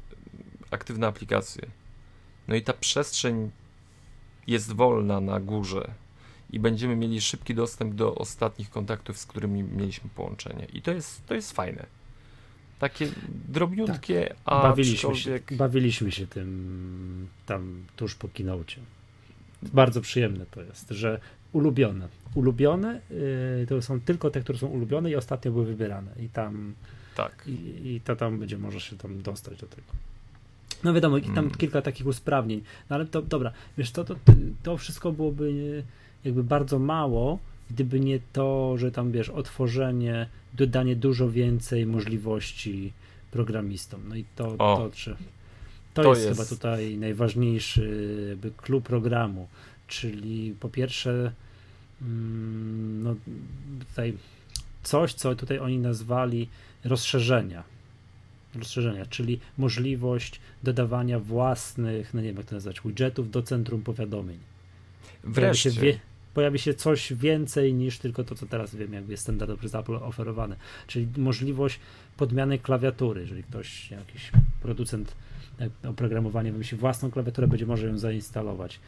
aktywne aplikacje. No i ta przestrzeń jest wolna na górze i będziemy mieli szybki dostęp do ostatnich kontaktów, z którymi mieliśmy połączenie. I to jest, to jest fajne. Takie drobniutkie, tak. a bawiliśmy się, bawiliśmy się tym tam tuż po kinocie. Bardzo przyjemne to jest, że ulubione. Ulubione yy, to są tylko te, które są ulubione i ostatnio były wybierane. I tam tak. I, i to tam będzie może się tam dostać do tego. No wiadomo, tam mm. kilka takich usprawnień, no ale to dobra, wiesz, to, to, to wszystko byłoby jakby bardzo mało, gdyby nie to, że tam wiesz, otworzenie, dodanie dużo więcej możliwości programistom. No i to, o, to, czy, to, to jest, jest, chyba tutaj najważniejszy jakby klub programu, czyli po pierwsze mm, no tutaj coś, co tutaj oni nazwali rozszerzenia. Rozszerzenia, czyli możliwość dodawania własnych, no nie wiem jak to nazwać, widgetów do centrum powiadomień. Wreszcie. Się, pojawi się coś więcej niż tylko to, co teraz wiem, jakby jest standardowo przez Apple oferowane. Czyli możliwość podmiany klawiatury, jeżeli ktoś, jakiś producent e, oprogramowania wymyśli własną klawiaturę, będzie może ją zainstalować.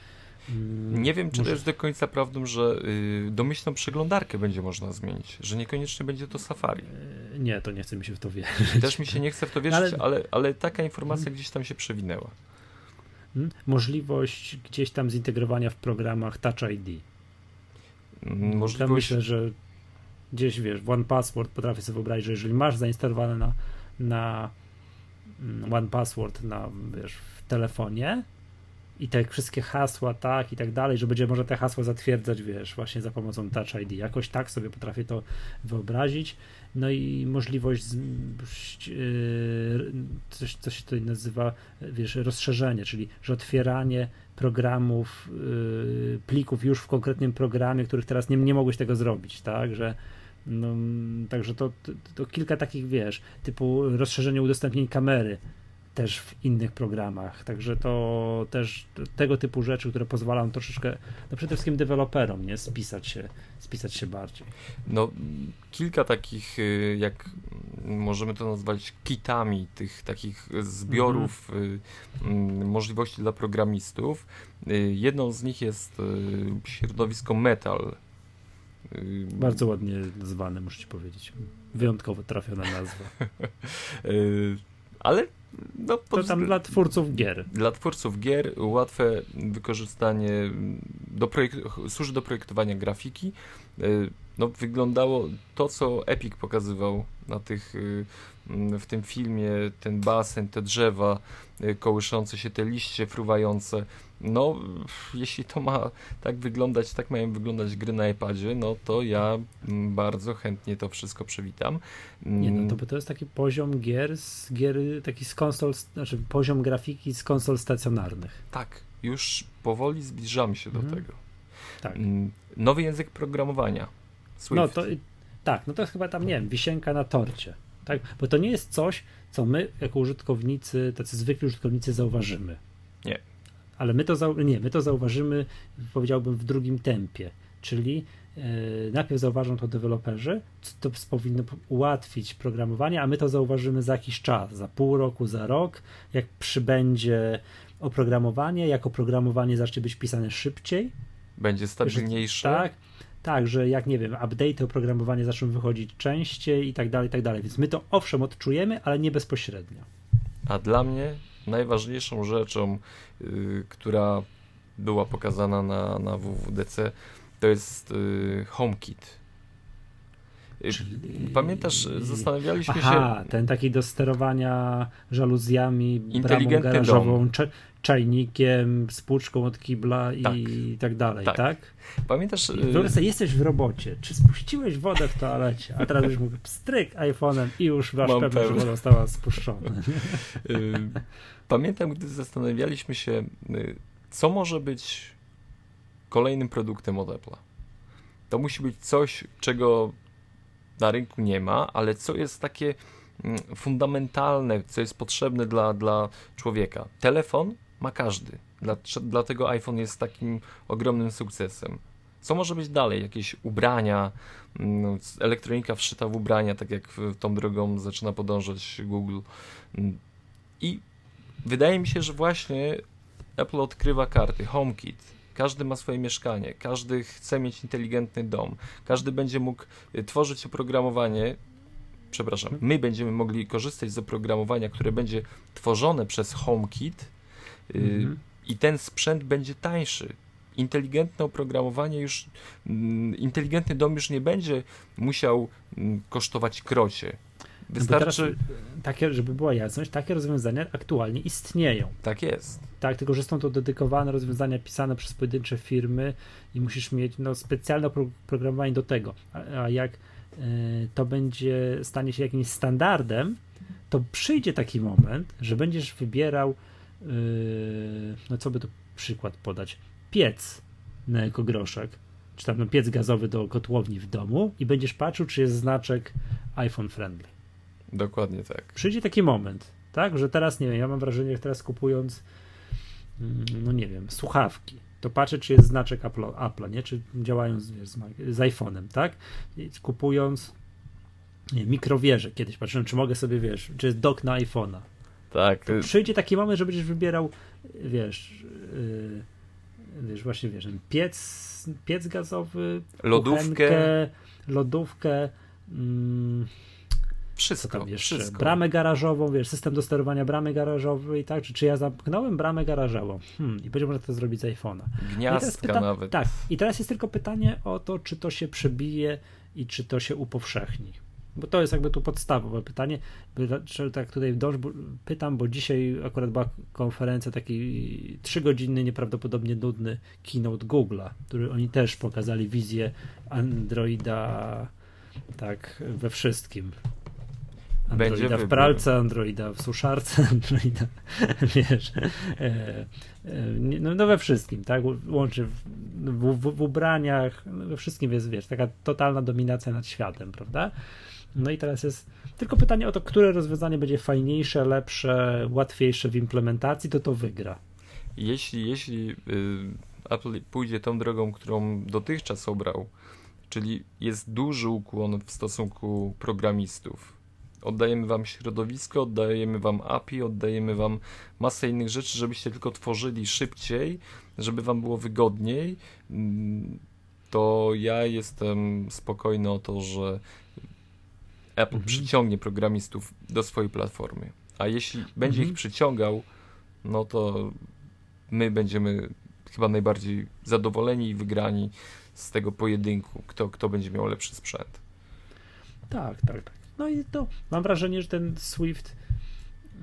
Mm, nie wiem, czy Może... to jest do końca prawdą, że y, domyślną przeglądarkę będzie można zmienić, że niekoniecznie będzie to Safari. E, nie, to nie chce mi się w to wierzyć. Też mi się nie chce w to wierzyć, ale... ale, ale taka informacja gdzieś tam się przewinęła. Hmm? Możliwość gdzieś tam zintegrowania w programach Touch ID. Mm, możliwość... Ja myślę, że gdzieś wiesz, w One Password potrafię sobie wyobrazić, że jeżeli masz zainstalowane na, na One Password na, wiesz, w telefonie, i te wszystkie hasła, tak, i tak dalej, że będzie może te hasła zatwierdzać, wiesz, właśnie za pomocą Touch ID. Jakoś tak sobie potrafię to wyobrazić. No i możliwość, yy, coś, co się tutaj nazywa, wiesz, rozszerzenie, czyli że otwieranie programów, yy, plików już w konkretnym programie, których teraz nie, nie mogłeś tego zrobić, tak, że no, także to, to, to kilka takich, wiesz, typu rozszerzenie udostępnień kamery, też w innych programach. Także to też tego typu rzeczy, które pozwalają troszeczkę, no przede wszystkim deweloperom, nie, spisać się, spisać się bardziej. No, kilka takich, y, jak możemy to nazwać kitami, tych takich zbiorów mm. możliwości dla programistów. Y, jedną z nich jest środowisko Metal. Bardzo ładnie nazwane, muszę ci powiedzieć. Wyjątkowo trafiona nazwa. Ale no, to tam dla twórców gier. Dla twórców gier łatwe wykorzystanie do projek- służy do projektowania grafiki. E, no, wyglądało to, co Epic pokazywał na tych, y, w tym filmie, ten basen, te drzewa y, kołyszące się, te liście fruwające. No, jeśli to ma tak wyglądać, tak mają wyglądać gry na iPadzie, no to ja bardzo chętnie to wszystko przywitam. Nie, no to, to jest taki poziom gier, z gier taki z konsol, znaczy poziom grafiki z konsol stacjonarnych. Tak, już powoli zbliżamy się do mhm. tego. Tak. Nowy język programowania. Swift. No to tak, no to jest chyba tam, nie wiem, wisienka na torcie. Tak? Bo to nie jest coś, co my jako użytkownicy, tacy zwykli użytkownicy zauważymy. Nie. Ale my to, zau- nie, my to zauważymy, powiedziałbym, w drugim tempie. Czyli yy, najpierw zauważą to deweloperzy, to powinno ułatwić programowanie, a my to zauważymy za jakiś czas, za pół roku, za rok, jak przybędzie oprogramowanie, jak oprogramowanie zacznie być pisane szybciej. Będzie stabilniejsze. tak, tak, że jak nie wiem, update oprogramowanie zaczną wychodzić częściej i tak dalej, i tak dalej. Więc my to owszem odczujemy, ale nie bezpośrednio. A dla mnie najważniejszą rzeczą, yy, która była pokazana na, na WWDC, to jest yy, HomeKit. Y. Pamiętasz, zastanawialiśmy Aha, się. ten taki do sterowania żaluzjami, bramą garażową, czajnikiem, spłuczką od kibla tak. i tak dalej, tak? tak? Pamiętasz... Wyobraź sobie, jesteś w robocie, czy spuściłeś wodę w toalecie, a teraz już mógł pstryk iPhone'em i już masz pewność, że woda została spuszczona. Y, pamiętam, gdy zastanawialiśmy się, y, co może być kolejnym produktem od Apple'a. To musi być coś, czego na rynku nie ma, ale co jest takie mm, fundamentalne, co jest potrzebne dla, dla człowieka. Telefon ma każdy. Dlatego iPhone jest takim ogromnym sukcesem. Co może być dalej? Jakieś ubrania, mm, elektronika wszyta w ubrania, tak jak tą drogą zaczyna podążać Google. Mm, I wydaje mi się, że właśnie Apple odkrywa karty. HomeKit. Każdy ma swoje mieszkanie, każdy chce mieć inteligentny dom, każdy będzie mógł y, tworzyć oprogramowanie. Przepraszam, mhm. my będziemy mogli korzystać z oprogramowania, które będzie tworzone przez HomeKit y, mhm. i ten sprzęt będzie tańszy inteligentne oprogramowanie już, mm, inteligentny dom już nie będzie musiał mm, kosztować krocie. Wystarczy. No takie, żeby była jasność, takie rozwiązania aktualnie istnieją. Tak jest. Tak, tylko że są to dedykowane rozwiązania pisane przez pojedyncze firmy i musisz mieć no, specjalne oprogramowanie do tego. A, a jak y, to będzie stanie się jakimś standardem, to przyjdzie taki moment, że będziesz wybierał, y, no co by tu przykład podać, piec na ekogroszek, czy tam no, piec gazowy do kotłowni w domu i będziesz patrzył, czy jest znaczek iPhone friendly. Dokładnie tak. Przyjdzie taki moment, tak, że teraz, nie wiem, ja mam wrażenie, że teraz kupując, mm, no nie wiem, słuchawki, to patrzę, czy jest znaczek Apple, Apple nie, czy działają z, z, z iPhone'em, tak, I kupując nie, mikrowieże, kiedyś patrzyłem, czy mogę sobie, wiesz, czy jest dock na iPhone'a. Tak. To przyjdzie taki moment, że będziesz wybierał, wiesz, yy, wiesz, właśnie wiesz, piec, piec gazowy, lodówkę, lodówkę, mm, wszystko, tam jeszcze? wszystko. Bramę garażową, wiesz, system do sterowania bramy garażowej, tak? Czy, czy ja zamknąłem bramę garażową? Hmm, I będzie można to zrobić z iPhone'a. Gniazdka pyta- nawet. Tak. I teraz jest tylko pytanie o to, czy to się przebije i czy to się upowszechni. Bo to jest jakby tu podstawowe pytanie. Tak tutaj dąż, pytam, bo dzisiaj akurat była konferencja, taki trzygodzinny, nieprawdopodobnie nudny keynote Google'a, który oni też pokazali wizję Androida tak we wszystkim. Androida Będzie w pralce, Androida w suszarce, Androida, wiesz, e, e, no, no, we wszystkim, tak, łączy w, w, w, ubraniach, no we wszystkim jest, wiesz, taka totalna dominacja nad światem, prawda? No i teraz jest tylko pytanie o to, które rozwiązanie będzie fajniejsze, lepsze, łatwiejsze w implementacji, to to wygra. Jeśli, jeśli y, Apple pójdzie tą drogą, którą dotychczas obrał, czyli jest duży ukłon w stosunku programistów, oddajemy wam środowisko, oddajemy wam API, oddajemy wam masę innych rzeczy, żebyście tylko tworzyli szybciej, żeby wam było wygodniej, mm, to ja jestem spokojny o to, że Apple mhm. przyciągnie programistów do swojej platformy. A jeśli będzie mhm. ich przyciągał, no to my będziemy chyba najbardziej zadowoleni i wygrani z tego pojedynku, kto, kto będzie miał lepszy sprzęt. Tak, tak, tak. No i to mam wrażenie, że ten Swift,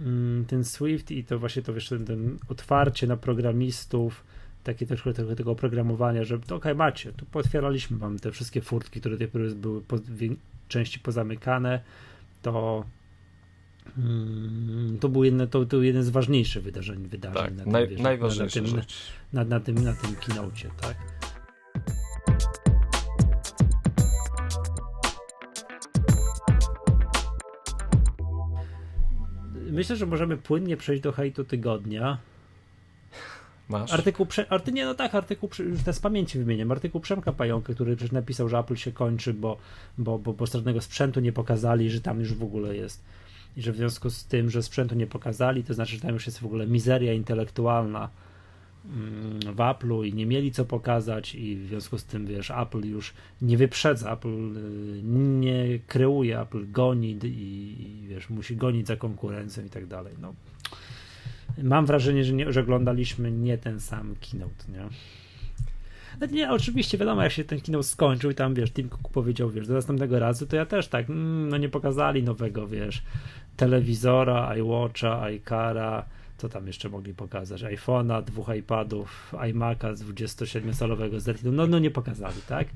mm, ten Swift i to właśnie to wiesz, ten, ten otwarcie na programistów, takie też tego, tego oprogramowania, że okej, okay, macie, tu potwieraliśmy wam te wszystkie furtki, które tej były po, części pozamykane, to mm, to był jedno, to, to jeden z ważniejszych wydarzeń, wydarzeń tak, na tym, naj, wiesz, najważniejsze na, tym, na, na, tym, na tym keynocie, tak? Myślę, że możemy płynnie przejść do hejtu tygodnia. Masz? Artykuł, prze, arty, nie no tak, artykuł, już z pamięci wymieniam, artykuł Przemka Pająka, który przecież napisał, że Apple się kończy, bo, bo, bo, bo stronnego sprzętu nie pokazali, że tam już w ogóle jest i że w związku z tym, że sprzętu nie pokazali, to znaczy, że tam już jest w ogóle mizeria intelektualna w Apple'u i nie mieli co pokazać i w związku z tym, wiesz, Apple już nie wyprzedza, Apple y, nie kreuje, Apple goni i, wiesz, musi gonić za konkurencją i tak dalej, no mam wrażenie, że, nie, że oglądaliśmy nie ten sam keynote, nie? No nie, oczywiście wiadomo, jak się ten keynote skończył i tam, wiesz, Tim Cook powiedział, wiesz, do następnego razu, to ja też tak, mm, no nie pokazali nowego, wiesz, telewizora, iWatcha, iCara, co tam jeszcze mogli pokazać, iPhone'a, dwóch iPadów, iMac'a z 27-calowego z no, no nie pokazali, tak?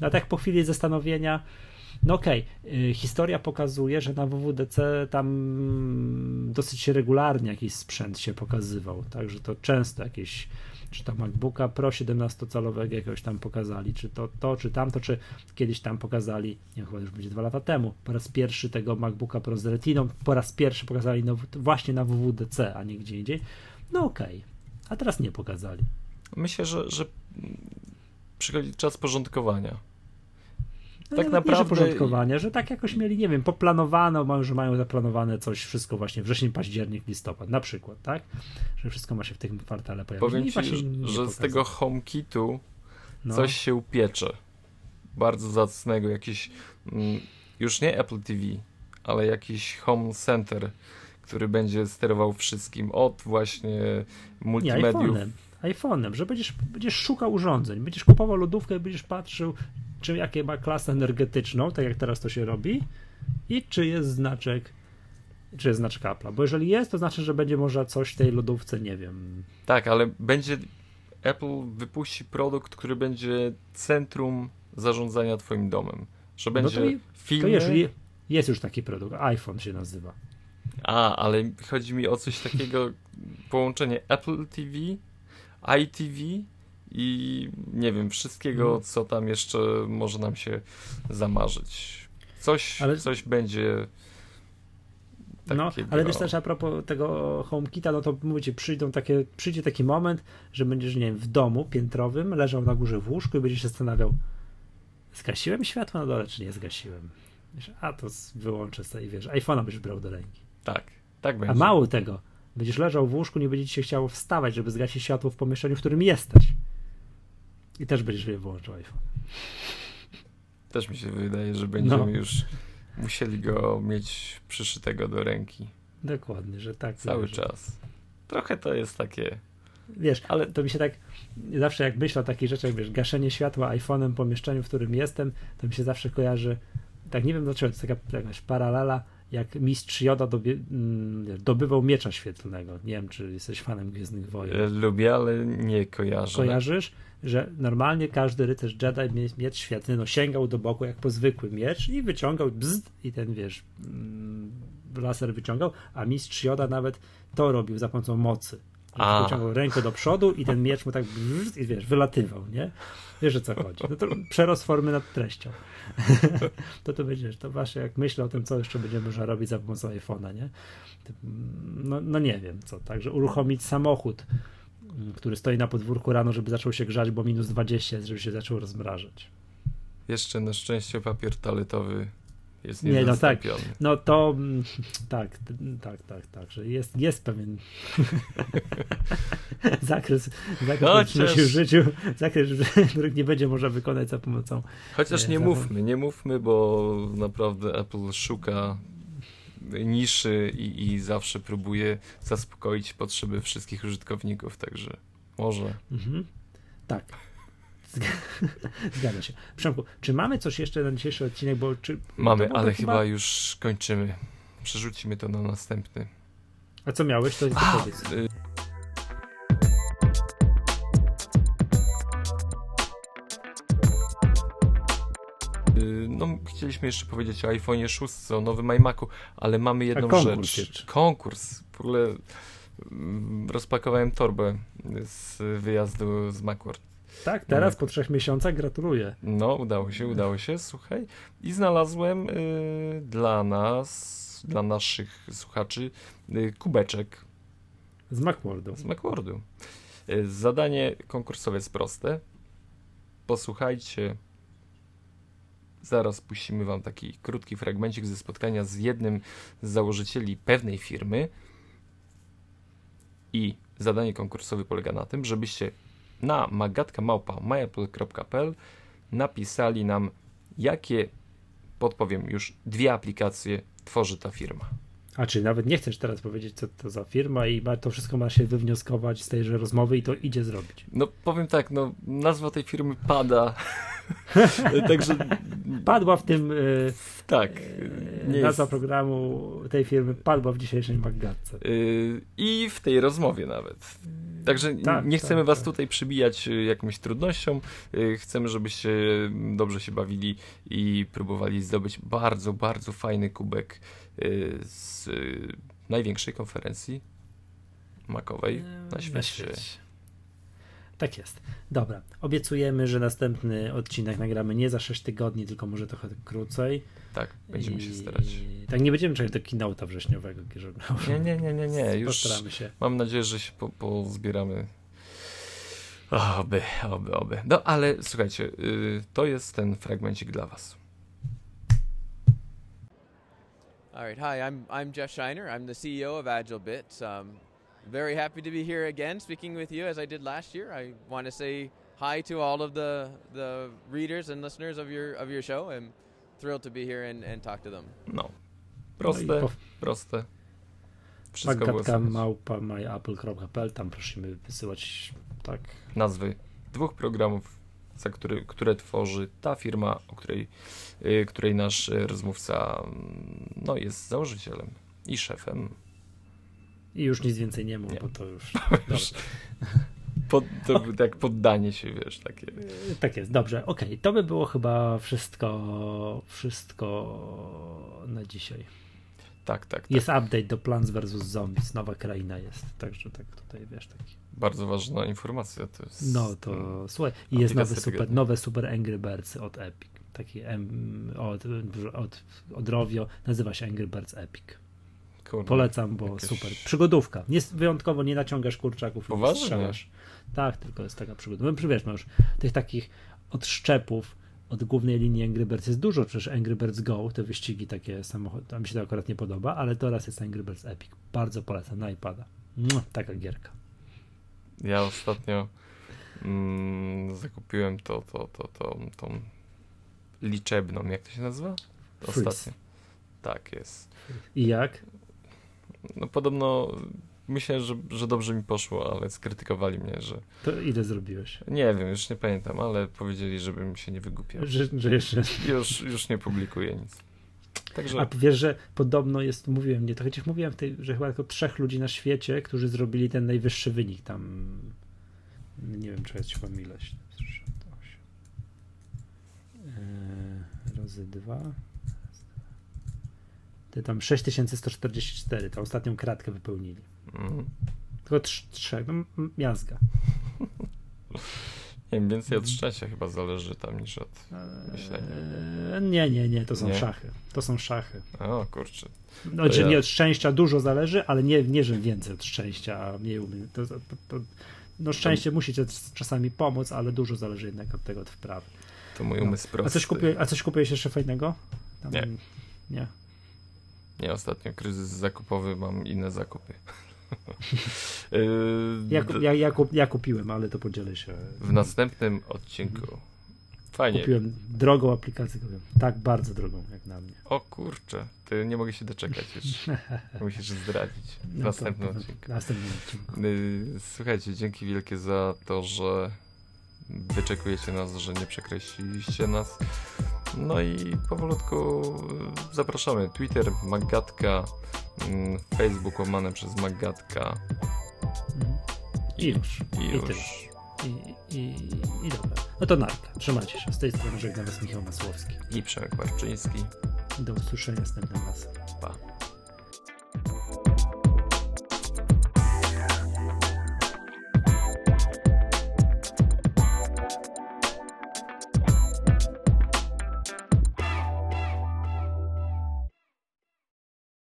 No tak po chwili zastanowienia, no okej, okay. historia pokazuje, że na WWDC tam dosyć regularnie jakiś sprzęt się pokazywał, także to często jakieś czy to MacBooka Pro 17-calowego jakiegoś tam pokazali, czy to, to, czy tamto, czy kiedyś tam pokazali, nie chyba już będzie dwa lata temu, po raz pierwszy tego MacBooka Pro z Retiną, po raz pierwszy pokazali no, właśnie na WWDC, a nie gdzie indziej. No okej, okay. a teraz nie pokazali. Myślę, że, że przychodzi czas porządkowania. Tak naprawdę- Nie, że tak jakoś mieli, nie wiem, poplanowano, że mają zaplanowane coś, wszystko właśnie wrzesień, październik, listopad, na przykład, tak? Że wszystko ma się w tym kwartale pojawić. Powiem i ci, że, nie że z tego HomeKitu No. coś się upiecze. Bardzo zacnego, jakiś mm, już nie Apple TV, ale jakiś Home Center, który będzie sterował wszystkim od właśnie Nie, multimediów. iPhone'em. iPhone'em, że będziesz, będziesz szukał urządzeń, będziesz kupował lodówkę będziesz patrzył, czy jakie ma klasę energetyczną, tak jak teraz to się robi, i czy jest znaczek, czy jest znaczek Apple'a. Bo jeżeli jest, to znaczy, że będzie można coś w tej lodówce, nie wiem. Tak, ale będzie Apple wypuści produkt, który będzie centrum zarządzania twoim domem. Że będzie No to filmy. To jeżeli jest już taki produkt, iPhone się nazywa. A, ale chodzi mi o coś takiego, połączenie Apple TV, iTV i nie wiem, wszystkiego, Mhm. co tam jeszcze może nam się zamarzyć. Coś, Ale- coś będzie No, ale wiesz też a propos tego HomeKita, no to mówicie, przyjdą takie, przyjdzie taki moment, że będziesz, nie wiem, w domu piętrowym, leżał na górze w łóżku i będziesz się zastanawiał, zgasiłem światło na dole, czy nie zgasiłem? Wiesz, a to wyłączę sobie i wiesz, iPhone'a byś brał do ręki. Tak, tak będzie. A mało tego, będziesz leżał w łóżku, nie będzie ci się chciało wstawać, żeby zgasić światło w pomieszczeniu, w którym jesteś. I też będziesz je wyłączał iPhone. Też mi się wydaje, że będziemy No. już musieli go mieć przyszytego do ręki Dokładnie, że tak. cały czas. Trochę to jest takie. Wiesz, ale to mi się tak, zawsze jak myślę o takich rzeczach, wiesz, gaszenie światła iPhone'em w pomieszczeniu, w którym jestem, to mi się zawsze kojarzy, tak nie wiem dlaczego, to jest taka jakaś paralela, jak mistrz Joda dobie, mm, dobywał miecza świetlnego. Nie wiem, czy jesteś fanem Gwiezdnych Wojen. Lubię, ale nie kojarzę. Kojarzysz, że normalnie każdy rycerz Jedi mie- miecz świetlny no, sięgał do boku jak po zwykły miecz i wyciągał bzd i ten, wiesz, mm, laser wyciągał, a mistrz Joda nawet to robił za pomocą mocy. A. Wyciągał rękę do przodu i ten miecz mu tak i wiesz, wylatywał, nie? Wiesz o co chodzi. No to przerost formy nad treścią. to to będziesz, to właśnie jak myślę o tym, co jeszcze będziemy można robić za pomocą iPhone'a, nie? No, no nie wiem co, także uruchomić samochód, m, który stoi na podwórku rano, żeby zaczął się grzać, bo minus 20 jest, żeby się zaczął rozmrażać. Jeszcze na szczęście papier toaletowy jest Nie, no tak. No to mm, tak, tak, tak, tak, że jest, jest pewien zakres, zakres Chociaż- w życiu, zakres, których nie będzie można wykonać za pomocą Chociaż Nie, nie mówmy, nie mówmy, bo naprawdę Apple szuka niszy i, i zawsze próbuje zaspokoić potrzeby wszystkich użytkowników, także może. Mhm. Tak. Zg- Zgadza się. Przemku, czy mamy coś jeszcze na dzisiejszy odcinek? Bo czy Mamy, ale chyba już kończymy. Przerzucimy to na następny. A co miałeś? To jest powiedz. y, y, No, chcieliśmy jeszcze powiedzieć o iPhone'ie 6, o nowym iMacu, ale mamy jedną konkurs rzecz. jeszcze. Konkurs. W ogóle mm, rozpakowałem torbę z wyjazdu z Macworld. Tak, teraz Mac. po trzech miesiącach gratuluję. No, udało się, udało się, słuchaj. I znalazłem y, dla nas, dla naszych słuchaczy, y, kubeczek Z Macworldu. z Macworldu. Y, Zadanie konkursowe jest proste. Posłuchajcie. Zaraz puścimy wam taki krótki fragmencik ze spotkania z jednym z założycieli pewnej firmy. I zadanie konkursowe polega na tym, żebyście na magatka.myapple.pl napisali nam, jakie, podpowiem już, dwie aplikacje tworzy ta firma. A czy nawet nie chcesz teraz powiedzieć, co to za firma i to wszystko ma się wywnioskować z tejże rozmowy i to idzie zrobić. No powiem tak, no nazwa tej firmy pada. Także Padła w tym y, tak. y, Nie nazwa jest, programu tej firmy, padła w dzisiejszej Maggatce. y, I w tej rozmowie nawet. Także Tak, nie chcemy tak, was tak. tutaj przybijać y, jakąś trudnością. Y, Chcemy, żebyście dobrze się bawili i próbowali zdobyć bardzo, bardzo fajny kubek y, z największej konferencji makowej na świecie. Tak Tak jest. Dobra. Obiecujemy, że następny odcinek nagramy nie za 6 tygodni, tylko może trochę krócej. Tak, będziemy się starać. I... Tak, nie będziemy czekać do kinouta wrześniowego. Żeby... Nie, nie, nie, nie, nie. Już Postaramy się. Mam nadzieję, że się po, pozbieramy. Oby, oby, oby. No ale słuchajcie, y, to jest ten fragmencik dla was. All right, hi, I'm, I'm Jeff Shiner. I'm the CEO of AgileBit. Um, very happy to be here again speaking with you as I did last year. I want to say hi to all of the, the readers and listeners of your, of your show. I'm thrilled to be here and, and talk to them. No. Proste, No po- proste. Wszystko Magatka małpa myapple.pl, tam prosimy wysyłać tak. Nazwy dwóch programów, za który, które tworzy ta firma, o której, y, której nasz y, rozmówca mm, no, jest założycielem i szefem. I już nic więcej nie mów, Nie. bo to już. Dobra. Pod, to tak poddanie się, wiesz, takie. Yy, Tak jest, dobrze, okej. To by było chyba wszystko, wszystko na dzisiaj. Tak, tak, tak. Jest update do Plants vs. Zombies, nowa kraina jest, także tak tutaj wiesz, taki. Bardzo ważna informacja to jest. No to słuchaj, i jest nowy super, nowe super Angry Birds od Epic. Taki em, od, od, od Rovio, nazywa się Angry Birds Epic. Kurde, Polecam, bo jakieś- super. Przygodówka. Nie, wyjątkowo nie naciągasz kurczaków i nie Poważnie? strzelasz. Tak, tylko jest taka przygoda. No, wiesz, masz tych takich odszczepów od głównej linii Angry Birds jest dużo, przecież Angry Birds Go, te wyścigi takie samochody, tam mi się to akurat nie podoba, ale teraz jest Angry Birds Epic. Bardzo polecam, na iPada. Taka gierka. Ja ostatnio mm, zakupiłem to, to, to, to, tą liczebną, jak to się nazywa? Freeze. Ostatnio. Tak jest. I jak? No podobno myślę, że, że dobrze mi poszło, ale skrytykowali mnie, że To ile zrobiłeś? nie wiem, już nie pamiętam, ale powiedzieli, żebym się nie wygłupiał. Że, że jeszcze... Już, już nie publikuję nic. Także A wiesz, że podobno jest, mówiłem, nie, to chociaż mówiłem, w tej, że chyba tylko trzech ludzi na świecie, którzy zrobili ten najwyższy wynik tam. Nie wiem, czy ja mam ileś. 68. Eee, razy dwa. Te tam 6144, tą ostatnią kratkę wypełnili. mm, Tylko trz, trzech, no, miazga. nie wiem, więcej od szczęścia chyba zależy tam niż od... Myślenia. Eee, nie, nie, nie, to są Nie? szachy. To są szachy. O kurczę. No, że ja- nie od szczęścia dużo zależy, ale nie, nie że więcej od szczęścia, a mniej umie. To, to, to, no szczęście musi ci czasami pomóc, ale dużo zależy jednak od tego od wprawy. To mój No. umysł prosty. A coś, kupiłeś, a coś kupiłeś jeszcze fajnego? Tam, Nie. Nie. Nie, ostatnio kryzys zakupowy, mam inne zakupy. Yy, Ja, ja, ja, kup, ja kupiłem, ale to podzielę się. W następnym odcinku. Fajnie. Kupiłem drogą aplikację, kupiłem. tak bardzo drogą jak na mnie. O kurczę, ty nie mogę się doczekać już. Musisz zdradzić w No to- następnym to- odcinku. W następnym odcinku. Yy, Słuchajcie, dzięki wielkie za to, że wyczekujecie nas, że nie przekreśliliście nas. No i powolutku yy, zapraszamy. Twitter, Magatka, mm, Facebook łamane przez Magatka. I już. I I już. I, i, I dobra. No to narka. Trzymajcie się. Z tej strony żegna Was Michał Masłowski. I Przemek Marczyński. Do usłyszenia następnym razem. Pa.